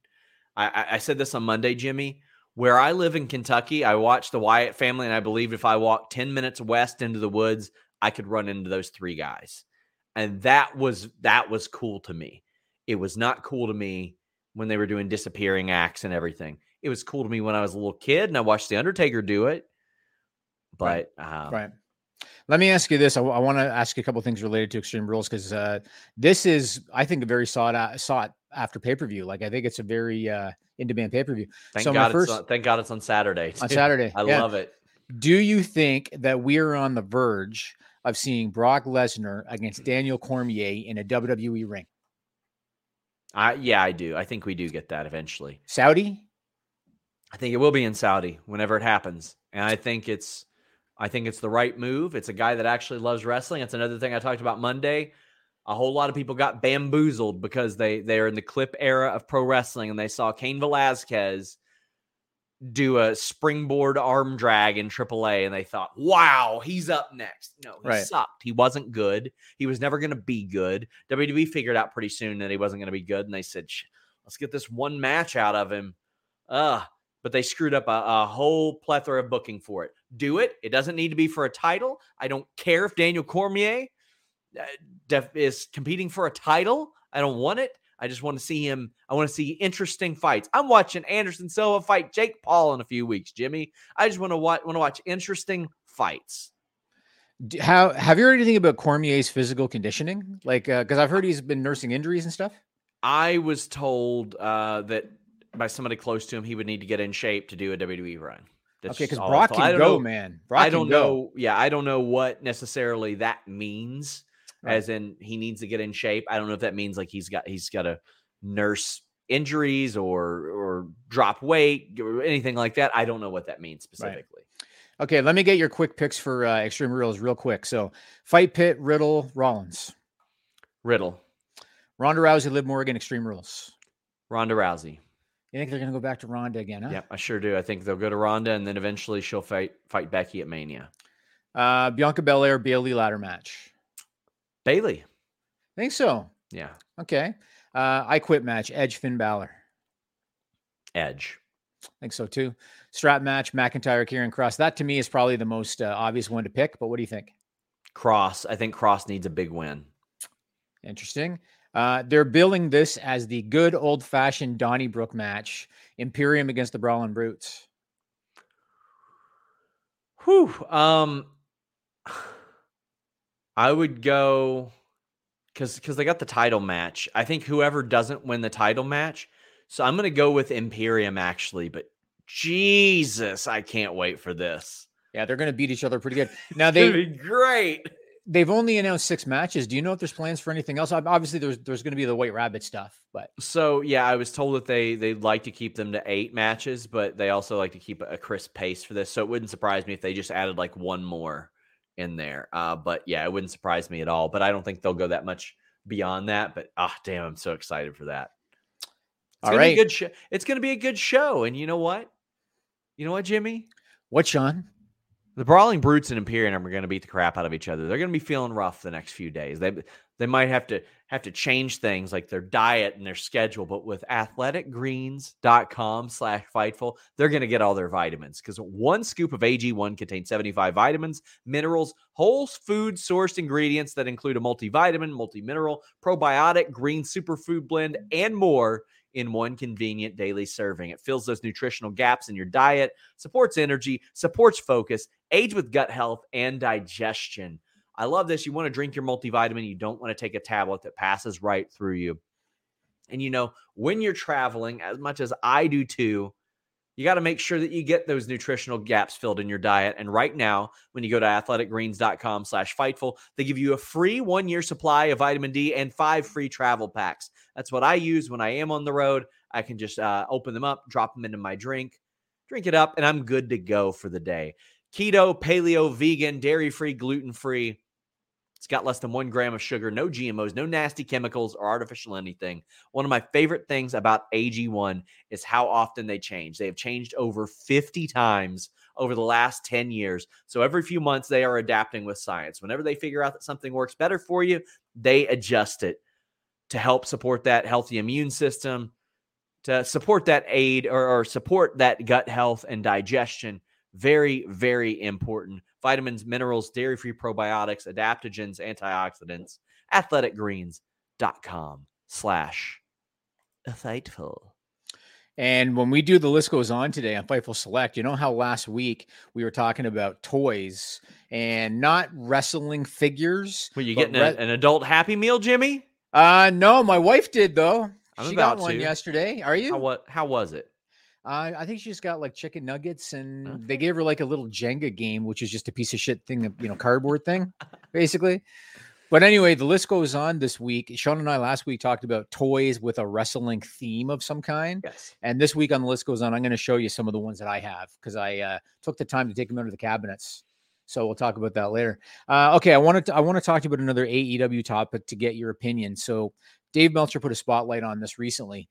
I, I said this on Monday, Jimmy. Where I live in Kentucky, I watch the Wyatt family, and I believed if I walked 10 minutes west into the woods, I could run into those three guys. And that was that was cool to me. It was not cool to me when they were doing disappearing acts and everything. It was cool to me when I was a little kid and I watched The Undertaker do it. But right. Um, right. Let me ask you this. I, I want to ask you a couple things related to Extreme Rules because uh, this is, I think, a very sought out, sought after pay per view. Like I think it's a very uh, in demand pay per view. Thank so God, first, on, thank God it's on Saturday. Too. On Saturday, [laughs] I yeah. love it. Do you think that we are on the verge of seeing Brock Lesnar against Daniel Cormier in a WWE ring? I yeah, I do. I think we do get that eventually. Saudi? I think it will be in Saudi whenever it happens. And I think it's I think it's the right move. It's a guy that actually loves wrestling. It's another thing I talked about Monday a whole lot of people got bamboozled because they they're in the clip era of pro wrestling and they saw Cain Velasquez do a springboard arm drag in AAA and they thought, "Wow, he's up next." No, he right. sucked. He wasn't good. He was never going to be good. WWE figured out pretty soon that he wasn't going to be good, and they said, "Let's get this one match out of him." Uh, but they screwed up a, a whole plethora of booking for it. Do it. It doesn't need to be for a title. I don't care if Daniel Cormier uh, is competing for a title. I don't want it. I just want to see him. I want to see interesting fights. I'm watching Anderson Silva fight Jake Paul in a few weeks, Jimmy. I just want to watch want to watch interesting fights. How have you heard anything about Cormier's physical conditioning? Like, because uh, I've heard he's been nursing injuries and stuff. I was told uh, that by somebody close to him, he would need to get in shape to do a WWE run. That's okay, because Brock can go, know, man. Brock I don't know. Yeah, I don't know what necessarily that means right. as in he needs to get in shape. I don't know if that means like he's got he's got to nurse injuries or or drop weight or anything like that. I don't know what that means specifically. Right. Okay, let me get your quick picks for uh, Extreme Rules real quick. So, fight pit, Riddle, Rollins, Riddle, Ronda Rousey, Liv Morgan, Extreme Rules, Ronda Rousey. You think they're going to go back to Ronda again? Huh? Yeah, I sure do. I think they'll go to Ronda, and then eventually she'll fight fight Becky at Mania. Uh, Bianca Belair, Bayley ladder match. Bayley. Think so. Yeah. Okay. Uh, I quit match. Edge Finn Balor. Edge. I think so too. Strap match. McIntyre Karrion Cross. That to me is probably the most uh, obvious one to pick. But what do you think? Cross. I think Cross needs a big win. Interesting. Uh, they're billing this as the good old fashioned Donnybrook match. Imperium against the Brawling Brutes. Whew. Um. I would go because because they got the title match. I think whoever doesn't win the title match. So I'm gonna go with Imperium actually, but Jesus, I can't wait for this. Yeah, they're gonna beat each other pretty good. Now they [laughs] be great. They've only announced six matches. Do you know if there's plans for anything else? Obviously, there's there's going to be the White Rabbit stuff, but so yeah, I was told that they they like to keep them to eight matches, but they also like to keep a crisp pace for this. So it wouldn't surprise me if they just added like one more in there. Uh, but yeah, it wouldn't surprise me at all. But I don't think they'll go that much beyond that. But ah, oh, damn, I'm so excited for that. It's all right, good show. It's going to be a good show. And you know what? You know what, Jimmy? What, Sean? The Brawling Brutes and Imperium are going to beat the crap out of each other. They're going to be feeling rough the next few days. They they might have to have to change things like their diet and their schedule, but with athleticgreens.com slash fightful, they're going to get all their vitamins because one scoop of AG1 contains 75 vitamins, minerals, whole food sourced ingredients that include a multivitamin, multi-mineral, probiotic, green superfood blend, and more in one convenient daily serving. It fills those nutritional gaps in your diet, supports energy, supports focus, aids with gut health and digestion. I love this. You want to drink your multivitamin, you don't want to take a tablet that passes right through you. And you know, when you're traveling, as much as I do too, You got to make sure that you get those nutritional gaps filled in your diet. And right now, when you go to athleticgreens.com slash fightful, they give you a free one year supply of vitamin D and five free travel packs. That's what I use when I am on the road. I can just uh, open them up, drop them into my drink, drink it up, and I'm good to go for the day. Keto, paleo, vegan, dairy free, gluten free. It's got less than one gram of sugar, no GMOs, no nasty chemicals or artificial anything. One of my favorite things about AG1 is how often they change. They have changed over 50 times over the last 10 years. So every few months, they are adapting with science. Whenever they figure out that something works better for you, they adjust it to help support that healthy immune system, to support that aid or, or support that gut health and digestion. Very, very important vitamins, minerals, dairy free probiotics, adaptogens, antioxidants. Athleticgreens.com slash Fightful. And when we do the list goes on today on Fightful Select, you know how last week we were talking about toys and not wrestling figures. Were you getting re- a, an adult Happy Meal, Jimmy? Uh no, my wife did though. I'm she got one to. yesterday. Are you? How, what? How was it? Uh, I think she just got like chicken nuggets, and okay. they gave her like a little Jenga game, which is just a piece of shit thing, you know, cardboard thing, [laughs] basically. But anyway, the list goes on this week. Sean and I last week talked about toys with a wrestling theme of some kind. Yes. And this week on the list goes on, I'm going to show you some of the ones that I have because I uh, took the time to take them out of the cabinets. So we'll talk about that later. Uh, okay, I wanted to I want to talk to you about another AEW topic to get your opinion. So Dave Meltzer put a spotlight on this recently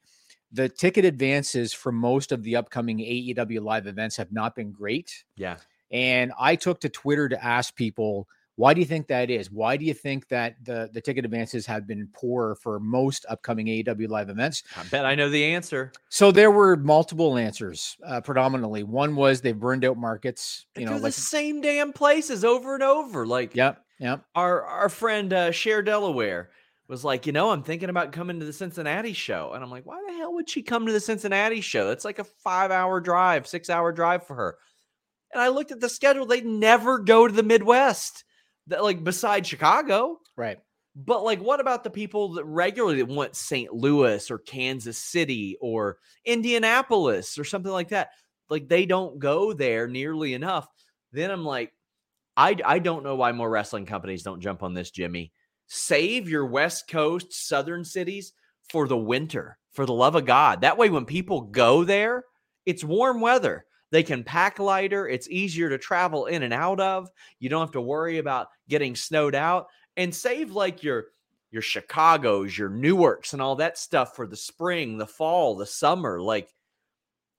the ticket advances for most of the upcoming AEW live events have not been great. Yeah. And I took to Twitter to ask people, why do you think that is? Why do you think that the, the ticket advances have been poor for most upcoming AEW live events? I bet I know the answer. So there were multiple answers. Uh, predominantly, one was they burned out markets. You know, like the same damn places over and over. Like, yep, yep. Our our friend uh, Share Delaware was like, you know, I'm thinking about coming to the Cincinnati show. And I'm like, why the hell would she come to the Cincinnati show? That's like a five hour drive, six hour drive for her. And I looked at the schedule. They never go to the Midwest, that like beside Chicago. Right. But like, what about the people that regularly want St. Louis or Kansas City or Indianapolis or something like that? Like they don't go there nearly enough. Then I'm like, I I don't know why more wrestling companies don't jump on this, Jimmy save your West Coast southern cities for the winter, for the love of God. That way, when people go there, it's warm weather. They can pack lighter. It's easier to travel in and out of. You don't have to worry about getting snowed out and save like your your Chicago's, your Newark's and all that stuff for the spring, the fall, the summer. Like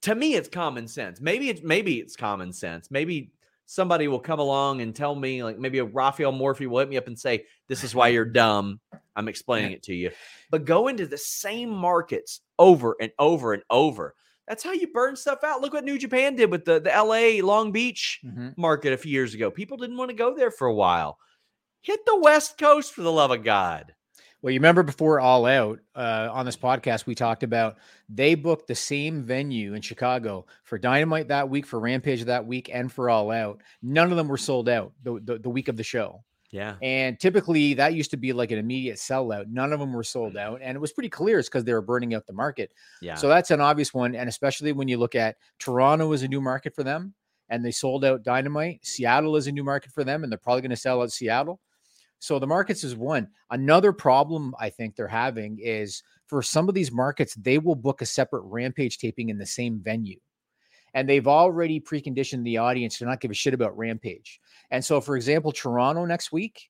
to me it's common sense. Maybe it's maybe it's common sense. Maybe somebody will come along and tell me, like maybe a Raphael Morphy will hit me up and say, This is why you're dumb. I'm explaining it to you. But go into the same markets over and over and over. That's how you burn stuff out. Look what New Japan did with the, the LA Long Beach mm-hmm. market a few years ago. People didn't want to go there for a while. Hit the West Coast for the love of God. Well, you remember before All Out uh, on this podcast, we talked about they booked the same venue in Chicago for Dynamite that week, for Rampage that week, and for All Out. None of them were sold out the, the, the week of the show. Yeah. And typically that used to be like an immediate sellout. None of them were sold out. And it was pretty clear it's because they were burning out the market. Yeah. So that's an obvious one. And especially when you look at Toronto is a new market for them and they sold out Dynamite. Seattle is a new market for them and they're probably going to sell out Seattle. So the markets is one. Another problem I think they're having is for some of these markets, they will book a separate rampage taping in the same venue. And they've already preconditioned the audience to not give a shit about Rampage. And so, for example, Toronto next week,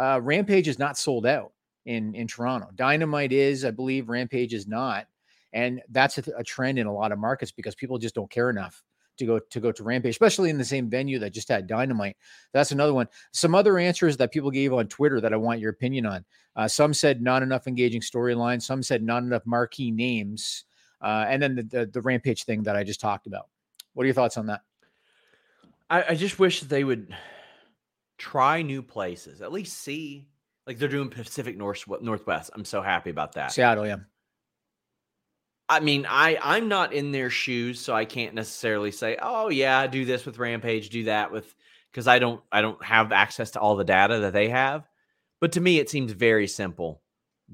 uh, Rampage is not sold out in, in Toronto. Dynamite is, I believe, Rampage is not. And that's a, a trend in a lot of markets because people just don't care enough to go to go to Rampage, especially in the same venue that just had Dynamite. That's another one. Some other answers that people gave on Twitter that I want your opinion on. Uh, some said not enough engaging storyline. Some said not enough marquee names. Uh, and then the, the, the Rampage thing that I just talked about. What are your thoughts on that? I, I just wish they would try new places. At least see like they're doing Pacific North Northwest. I'm so happy about that. Seattle, yeah. I mean, I I'm not in their shoes, so I can't necessarily say, "Oh yeah, do this with Rampage, do that with," because I don't I don't have access to all the data that they have. But to me, it seems very simple.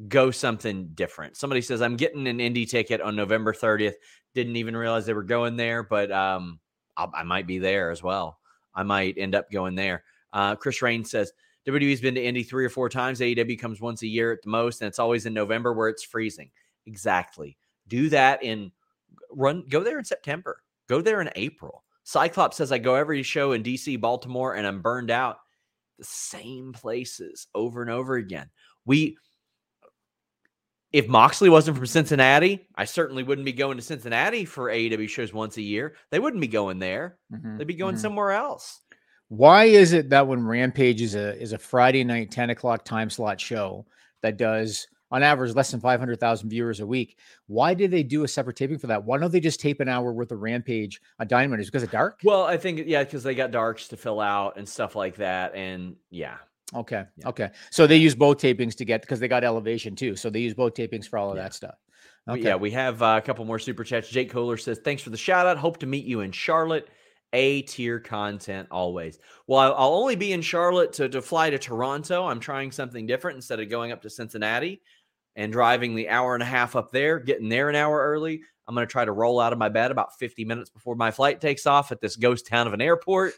go something different. Somebody says, I'm getting an indie ticket on November 30th. Didn't even realize they were going there, but um, i i might be there as well. I might end up going there. Uh, Chris Rain says, WWE's been to Indy three or four times. AEW comes once a year at the most, and it's always in November where it's freezing. Exactly. Do that in run. Go there in September. Go there in April. Cyclops says I go every show in DC, Baltimore, and I'm burned out. The same places over and over again. We if Moxley wasn't from Cincinnati, I certainly wouldn't be going to Cincinnati for AEW shows once a year. They wouldn't be going there. Mm-hmm, They'd be going mm-hmm. somewhere else. Why is it that when Rampage is a is a Friday night 10 o'clock time slot show that does on average less than 500,000 viewers a week, why did they do a separate taping for that? Why don't they just tape an hour worth of Rampage on Dynamite? Is because of dark? Well, I think yeah, because they got darks to fill out and stuff like that, and yeah, Okay. Yeah. Okay. So they use both tapings to get because they got elevation too. So they use both tapings for all of yeah. that stuff. Okay. Yeah, we have uh, a couple more super chats. Jake Kohler says, "Thanks for the shout out. Hope to meet you in Charlotte. A tier content always. Well, I'll only be in Charlotte to to fly to Toronto. I'm trying something different instead of going up to Cincinnati and driving the hour and a half up there, getting there an hour early. I'm going to try to roll out of my bed about 50 minutes before my flight takes off at this ghost town of an airport."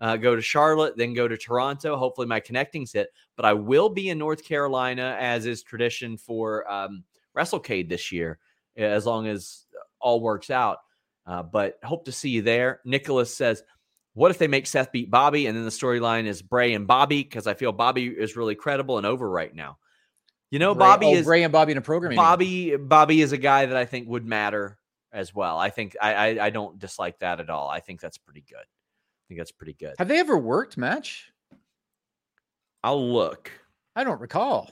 uh, go to Charlotte, then go to Toronto. Hopefully, my connecting's hit. But I will be in North Carolina, as is tradition for um, WrestleCade this year, as long as all works out. Uh, but hope to see you there. Nicholas says, "What if they make Seth beat Bobby, and then the storyline is Bray and Bobby? Because I feel Bobby is really credible and over right now. You know, Bray, Bobby oh, is Ray and Bobby in a program. Bobby, Bobby is a guy that I think would matter as well. I think I, I, I don't dislike that at all. I think that's pretty good I think that's pretty good. Have they ever worked match? I'll look. I don't recall.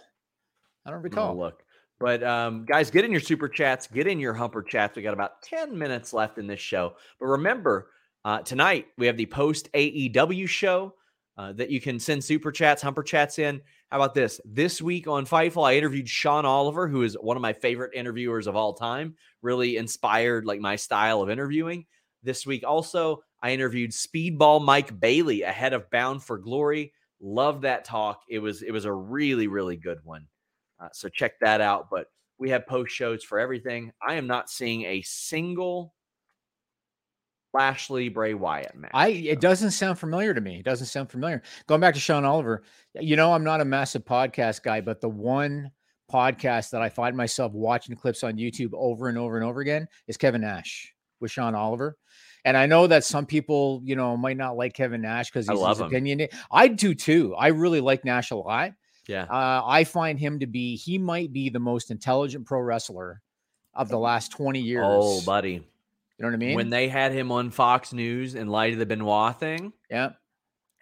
I don't recall. I'll look. But um, guys, get in your super chats, get in your humper chats. We got about 10 minutes left in this show. But remember, uh, tonight we have the post AEW show uh, that you can send super chats, humper chats in. How about this? This week on Fightful, I interviewed Sean Oliver, who is one of my favorite interviewers of all time. Really inspired like my style of interviewing. This week also, I interviewed Speedball Mike Bailey ahead of Bound for Glory. Love that talk. It was it was a really really good one. Uh, so check that out. But we have post shows for everything. I am not seeing a single Lashley Bray Wyatt match. I it doesn't sound familiar to me. It doesn't sound familiar. Going back to Sean Oliver, you know I'm not a massive podcast guy, but the one podcast that I find myself watching clips on YouTube over and over and over again is Kevin Nash with Sean Oliver. And I know that some people, you know, might not like Kevin Nash because he's his opinion. I do too. I really like Nash a lot. Yeah. Uh, I find him to be, he might be the most intelligent pro wrestler of the last 20 years. Oh, buddy. You know what I mean? When they had him on Fox News in light of the Benoit thing. Yeah.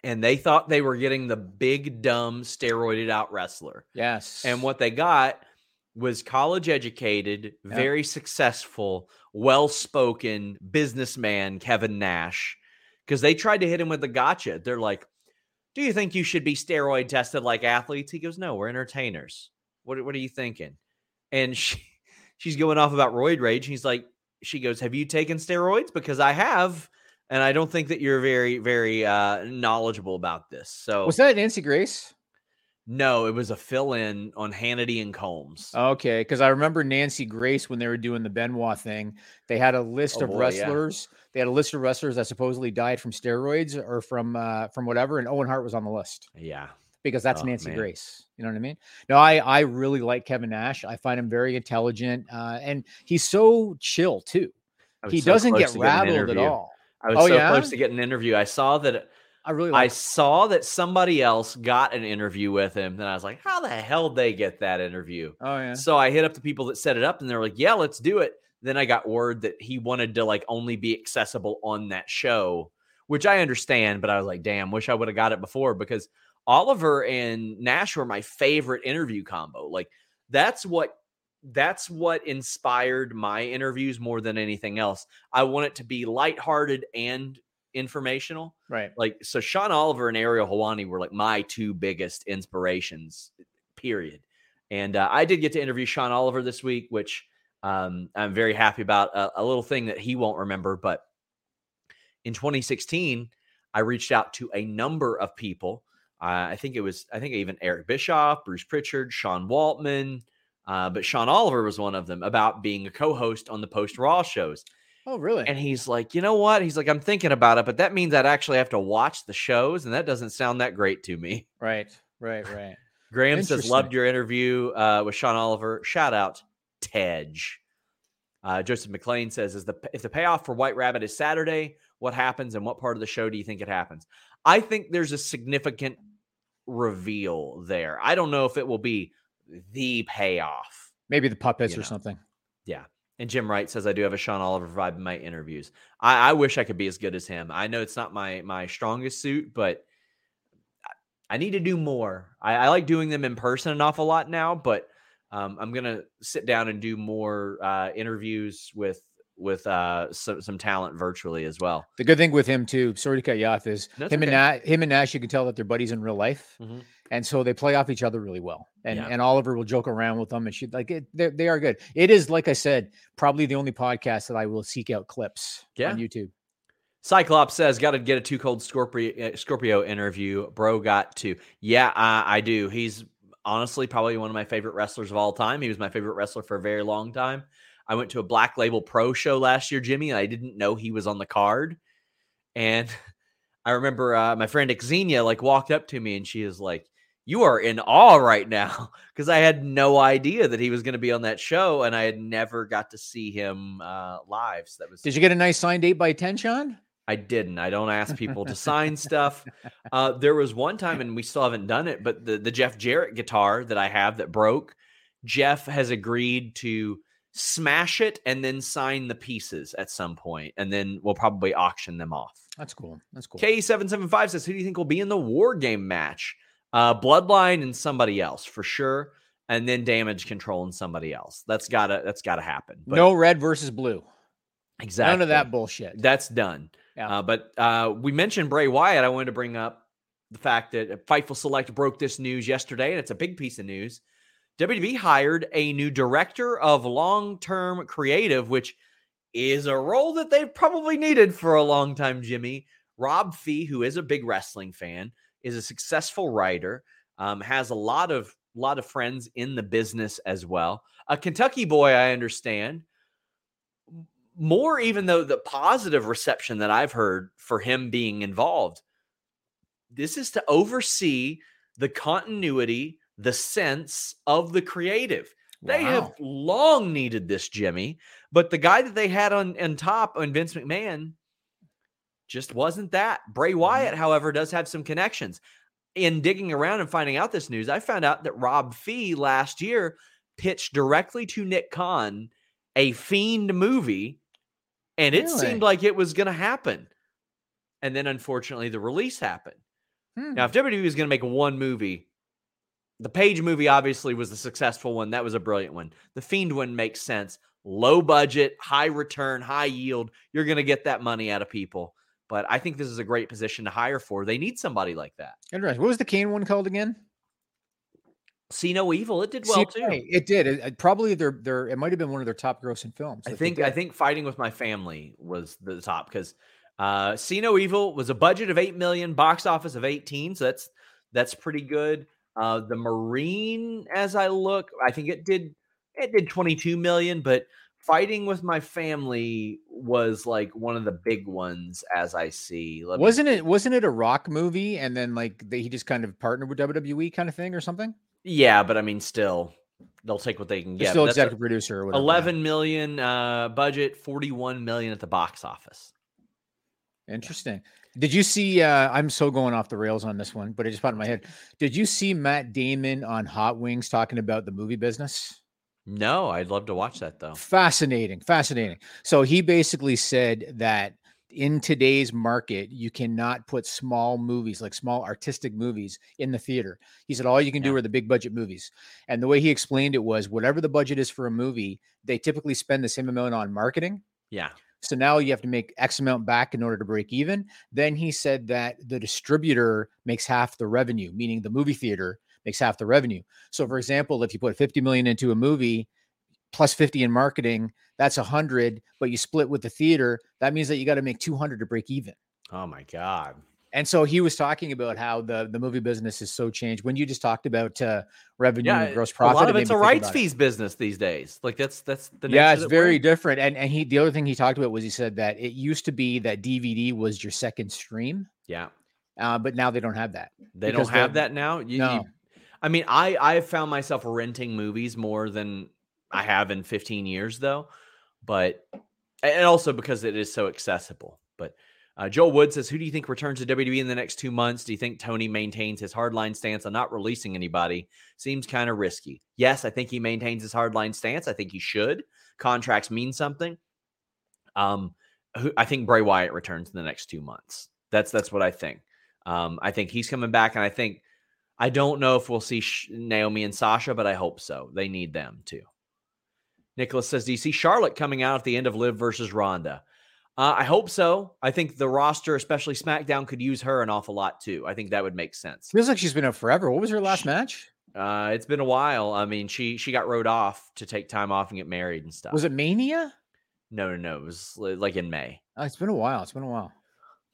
And they thought they were getting the big, dumb, steroided out wrestler. Yes. And what they got was college educated, yep. very successful, well spoken businessman, Kevin Nash, because they tried to hit him with the gotcha. They're like, Do you think you should be steroid tested like athletes? He goes, No, we're entertainers. What, what are you thinking? And she, [laughs] she's going off about roid rage. He's like, She goes, Have you taken steroids? Because I have. And I don't think that you're very, very uh, knowledgeable about this. So was that Nancy Grace? No, it was a fill in on Hannity and Colmes. Okay, because I remember Nancy Grace when they were doing the Benoit thing. They had a list oh, of boy, wrestlers. Yeah. They had a list of wrestlers that supposedly died from steroids or from uh, from whatever, and Owen Hart was on the list. Yeah, because that's oh, Nancy man. Grace. You know what I mean? No, I I really like Kevin Nash. I find him very intelligent, uh, and he's so chill too. He so doesn't get rattled at all. I was oh, so yeah? close to getting an interview. I saw that I really I saw that somebody else got an interview with him. Then I was like, how the hell did they get that interview? Oh yeah. So I hit up the people that set it up and they're like, yeah, let's do it. Then I got word that he wanted to like only be accessible on that show, which I understand, but I was like, damn, wish I would have got it before because Oliver and Nash were my favorite interview combo. Like that's what that's what inspired my interviews more than anything else. I want it to be lighthearted and informational. Right. Like so Sean Oliver and Ariel Helwani were like my two biggest inspirations, period. And uh, I did get to interview Sean Oliver this week, which um, I'm very happy about. A, a, little thing that he won't remember, but in 2016, I reached out to a number of people. Uh, I think it was, I think even Eric Bischoff, Bruce Pritchard, Sean Waltman, uh, but Sean Oliver was one of them about being a co-host on the post Raw shows. Oh, really? And he's like, you know what? He's like, I'm thinking about it, but that means I'd actually have to watch the shows, and that doesn't sound that great to me. right, right, right. Graham says, loved your interview uh, with Sean Oliver. Shout out Tej. Uh, Joseph McLean says, is the if the payoff for White Rabbit is Saturday, what happens and what part of the show do you think it happens? I think there's a significant reveal there. I don't know if it will be the payoff. Maybe the puppets You or know. something. And Jim Wright says I do have a Sean Oliver vibe in my interviews. I, I wish I could be as good as him. I know it's not my my strongest suit, but I- I need to do more. I, I like doing them in person an awful lot now, but um, I'm gonna sit down and do more uh, interviews with with uh, some some talent virtually as well. The good thing with him too, sorry to cut you off, is That's him and. Nash, him and Nash, you can tell that they're buddies in real life, Mhm. and so they play off each other really well. And Yeah. and Oliver will joke around with them, and she like it. They they are good. It is like I said, probably the only podcast that I will seek out clips Yeah. on YouTube. Cyclops says, "Got to get a 2 Cold Scorpio uh, Scorpio interview, bro. Got to, yeah, I, I do. He's honestly probably one of my favorite wrestlers of all time. He was my favorite wrestler for a very long time. I went to a Black Label Pro show last year, Jimmy, and I didn't know he was on the card. And [laughs] I remember uh, my friend Xenia like walked up to me and she is like, "You are in awe right now," [laughs] because I had no idea that he was going to be on that show, and I had never got to see him uh, live. So that was Did you get a nice signed date by ten, Sean? I didn't. I don't ask people to [laughs] sign stuff. Uh, there was one time, and we still haven't done it, but the, the Jeff Jarrett guitar that I have that broke, Jeff has agreed to smash it and then sign the pieces at some point, and then we'll probably auction them off. That's cool. That's cool. K775 says, Who do you think will be in the war game match? Uh, Bloodline and somebody else for sure. And then damage control and somebody else. That's gotta that's gotta happen. But no red versus blue. exactly None of that bullshit. that's done. Yeah. Uh, but uh, we mentioned Bray Wyatt. I wanted to bring up the fact that Fightful Select broke this news yesterday, and it's a big piece of news. WWE hired a new director of long term creative, which is a role that they've probably needed for a long time, Jimmy. Rob Fee, who is a big wrestling fan, is a successful writer, um, has a lot of lot of friends in the business as well. A Kentucky boy, I understand more even though the positive reception that I've heard for him being involved. This is to oversee the continuity, the sense of the creative. They have long needed this, Jimmy, but the guy that they had on, on top on Vince McMahon just wasn't that. Bray Wyatt, however, does have some connections. In digging around and finding out this news, I found out that Rob Fee last year pitched directly to Nick Khan a Fiend movie, and it seemed like it was going to happen. And then, unfortunately, the release happened. Hmm. Now, if WWE was going to make one movie, the Paige movie obviously was the successful one. That was a brilliant one. The Fiend one makes sense. Low budget, high return, high yield. You're going to get that money out of people. But I think this is a great position to hire for. They need somebody like that. Interesting. What was the Kane one called again? See no evil. It did well See, too. It did. It, it probably their their it might have been one of their top grossing films. I think I think fighting with my family was the top because uh See No Evil was a budget of eight million, box office of 18. So that's that's pretty good. Uh the Marine, as I look, I think it did it did 22 million, but fighting with my family was like one of the big ones as I see. Let wasn't it wasn't it a rock movie and then like they, he just kind of partnered with WWE kind of thing or something? yeah, but I mean still they'll take what they can They're get. still but that's a- executive producer or whatever. 11 million uh budget, 41 million at the box office. Interesting. Did you see? Uh, I'm so going off the rails on this one, but it just popped in my head. Did you see Matt Damon on Hot Wings talking about the movie business? No, I'd love to watch that though. Fascinating, fascinating. So he basically said that in today's market, you cannot put small movies, like small artistic movies, in the theater. He said all you can do are the big budget movies. And the way he explained it was whatever the budget is for a movie, they typically spend the same amount on marketing. Yeah. So now you have to make X amount back in order to break even. Then he said that the distributor makes half the revenue, meaning the movie theater makes half the revenue. So for example, if you put 50 million into a movie plus 50 in marketing, that's 100, but you split with the theater, that means that you got to make 200 to break even. Oh my god. And so he was talking about how the the movie business is so changed. When you just talked about uh, revenue, Yeah, and gross profit, a lot of it's a rights about it. fees business these days. Like that's that's the Yeah, it's very different. And and he the other thing he talked about was he said that it used to be that DVD was your second stream, yeah. uh, but now they don't have that. They don't have that now. You, No. you- I mean, I I found myself renting movies more than I have in 15 years, though. But and also because it is so accessible. But uh, Joel Wood says, "Who do you think returns to WWE in the next two months? Do you think Tony maintains his hardline stance on not releasing anybody? Seems kind of risky. Yes, I think he maintains his hardline stance. I think he should. Contracts mean something. Um, who, I think Bray Wyatt returns in the next two months. That's that's what I think. Um, I think he's coming back, and I think I don't know if we'll see Naomi and Sasha, but I hope so. They need them too. Nicholas says, "Do you see Charlotte coming out at the end of Liv versus Ronda?" Uh, I hope so. I think the roster, especially SmackDown, could use her an awful lot too. I think that would make sense. Feels like she's been out forever. What was her last match? Uh, it's been a while. I mean, she she got rode off to take time off and get married and stuff. Was it Mania? No, no, no. It was like in May. Oh, it's been a while. It's been a while.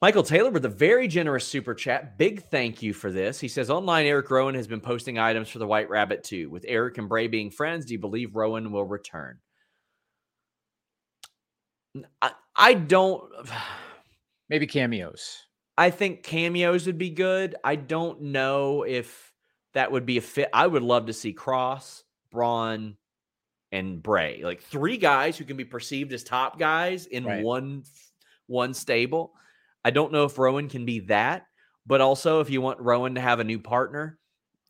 Michael Taylor with a very generous super chat. Big thank you for this. He says online Erick Rowan has been posting items for the White Rabbit too. With Erick and Bray being friends, do you believe Rowan will return? I, I don't. [sighs] Maybe cameos. I think cameos would be good. I don't know if that would be a fit. I would love to see Cross, Braun, and Bray, like three guys who can be perceived as top guys in Right. one one stable. I don't know if Rowan can be that, but also if you want Rowan to have a new partner,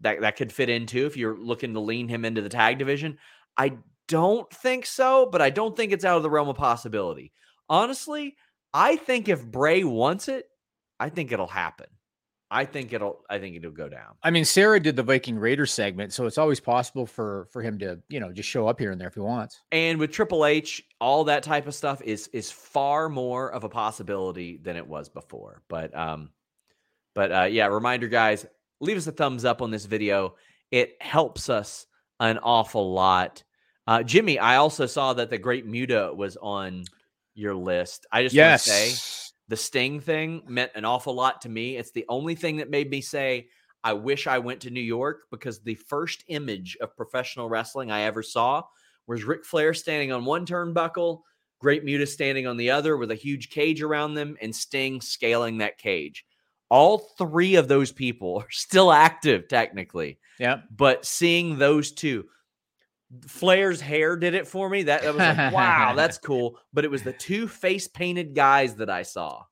that that could fit in too. If you're looking to lean him into the tag division, I don't think so, but I don't think it's out of the realm of possibility. Honestly, I think if Bray wants it, I think it'll happen. I think it'll. I think it'll go down. I mean, Sarah did the Viking Raider segment, so it's always possible for for him to, you know, just show up here and there if he wants. And with Triple H, all that type of stuff is is far more of a possibility than it was before. But um, but uh, yeah, reminder, guys, leave us a thumbs up on this video. It helps us an awful lot. Uh, Jimmy, I also saw that the Great Muta was on your list. I just want to say the Sting thing meant an awful lot to me. It's the only thing that made me say, I wish I went to New York because the first image of professional wrestling I ever saw was Ric Flair standing on one turnbuckle, Great Muta standing on the other with a huge cage around them, and Sting scaling that cage. All three of those people [laughs] are still active technically, Yeah. but seeing those two, Flair's hair did it for me. That, that was like, wow, that's [laughs] cool. But it was the two face painted guys that I saw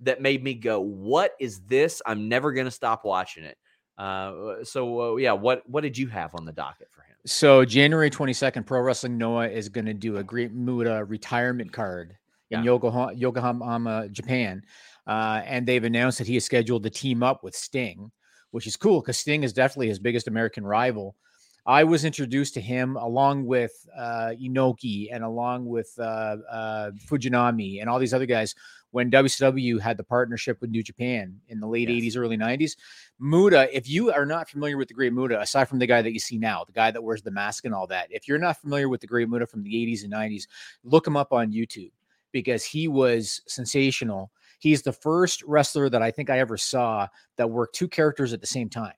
that made me go, "What is this? I'm never gonna stop watching it." Uh, so uh, yeah, what what did you have on the docket for him? So January 22nd, Pro Wrestling Noah is going to do a Great Muta retirement card in Yokohama, Yokohama, Japan. Uh, and they've announced that he is scheduled to team up with Sting, which is cool because Sting is definitely his biggest American rival. I was introduced to him along with uh, Inoki and along with uh, uh, Fujinami and all these other guys when WCW had the partnership with New Japan in the late Yes. 80s, early 90s. Muta, if you are not familiar with the Great Muta, aside from the guy that you see now, the guy that wears the mask and all that, if you're not familiar with the Great Muta from the 80s and 90s, look him up on YouTube because he was sensational. He's the first wrestler that I think I ever saw that worked two characters at the same time.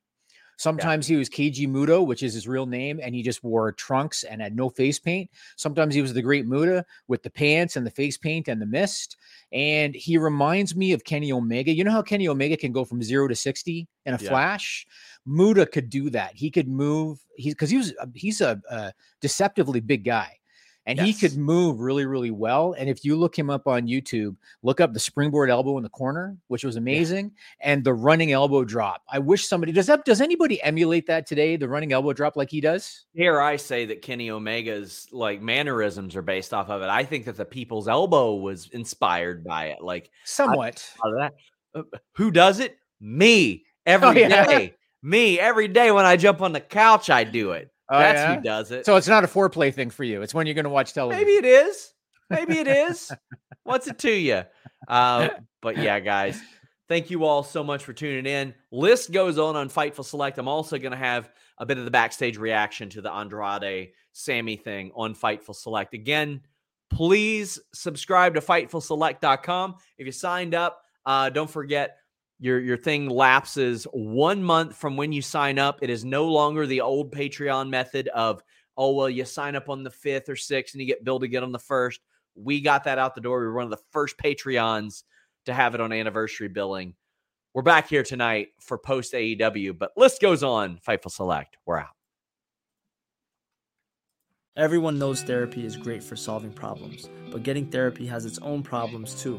Sometimes he was Keiji Muto, which is his real name, and he just wore trunks and had no face paint. Sometimes he was the Great Muta with the pants and the face paint and the mist. And he reminds me of Kenny Omega. You know how Kenny Omega can go from zero to 60 in a Yeah. flash? Muta could do that. He could move. He's because he was he's a, a deceptively big guy. And he could move really, really well. And if you look him up on YouTube, look up the springboard elbow in the corner, which was amazing, and the running elbow drop. I wish somebody does that. Does anybody emulate that today? The running elbow drop like he does? Here I say that Kenny Omega's like mannerisms are based off of it. I think that the people's elbow was inspired by it. Like Somewhat. out of that. Uh, Who does it? Me every day. Oh, yeah. Me every day when I jump on the couch, I do it. Oh, That's yeah? who does it. So it's not a foreplay thing for you. It's when you're going to watch television. Maybe it is. Maybe it is. What's it to you? Uh, but yeah, guys, thank you all so much for tuning in. List goes on on Fightful Select. I'm also going to have a bit of the backstage reaction to the Andrade Sammy thing on Fightful Select. Again, please subscribe to FightfulSelect.com. If you signed up, uh, don't forget your your thing lapses one month from when you sign up. It is no longer the old Patreon method of oh well you sign up on the fifth or sixth and you get billed again on the first. We got that out the door. We were one of the first Patreons to have it on anniversary billing. We're back here tonight for post AEW, but list goes on. Fightful Select. We're out. Everyone knows therapy is great for solving problems, but getting therapy has its own problems too,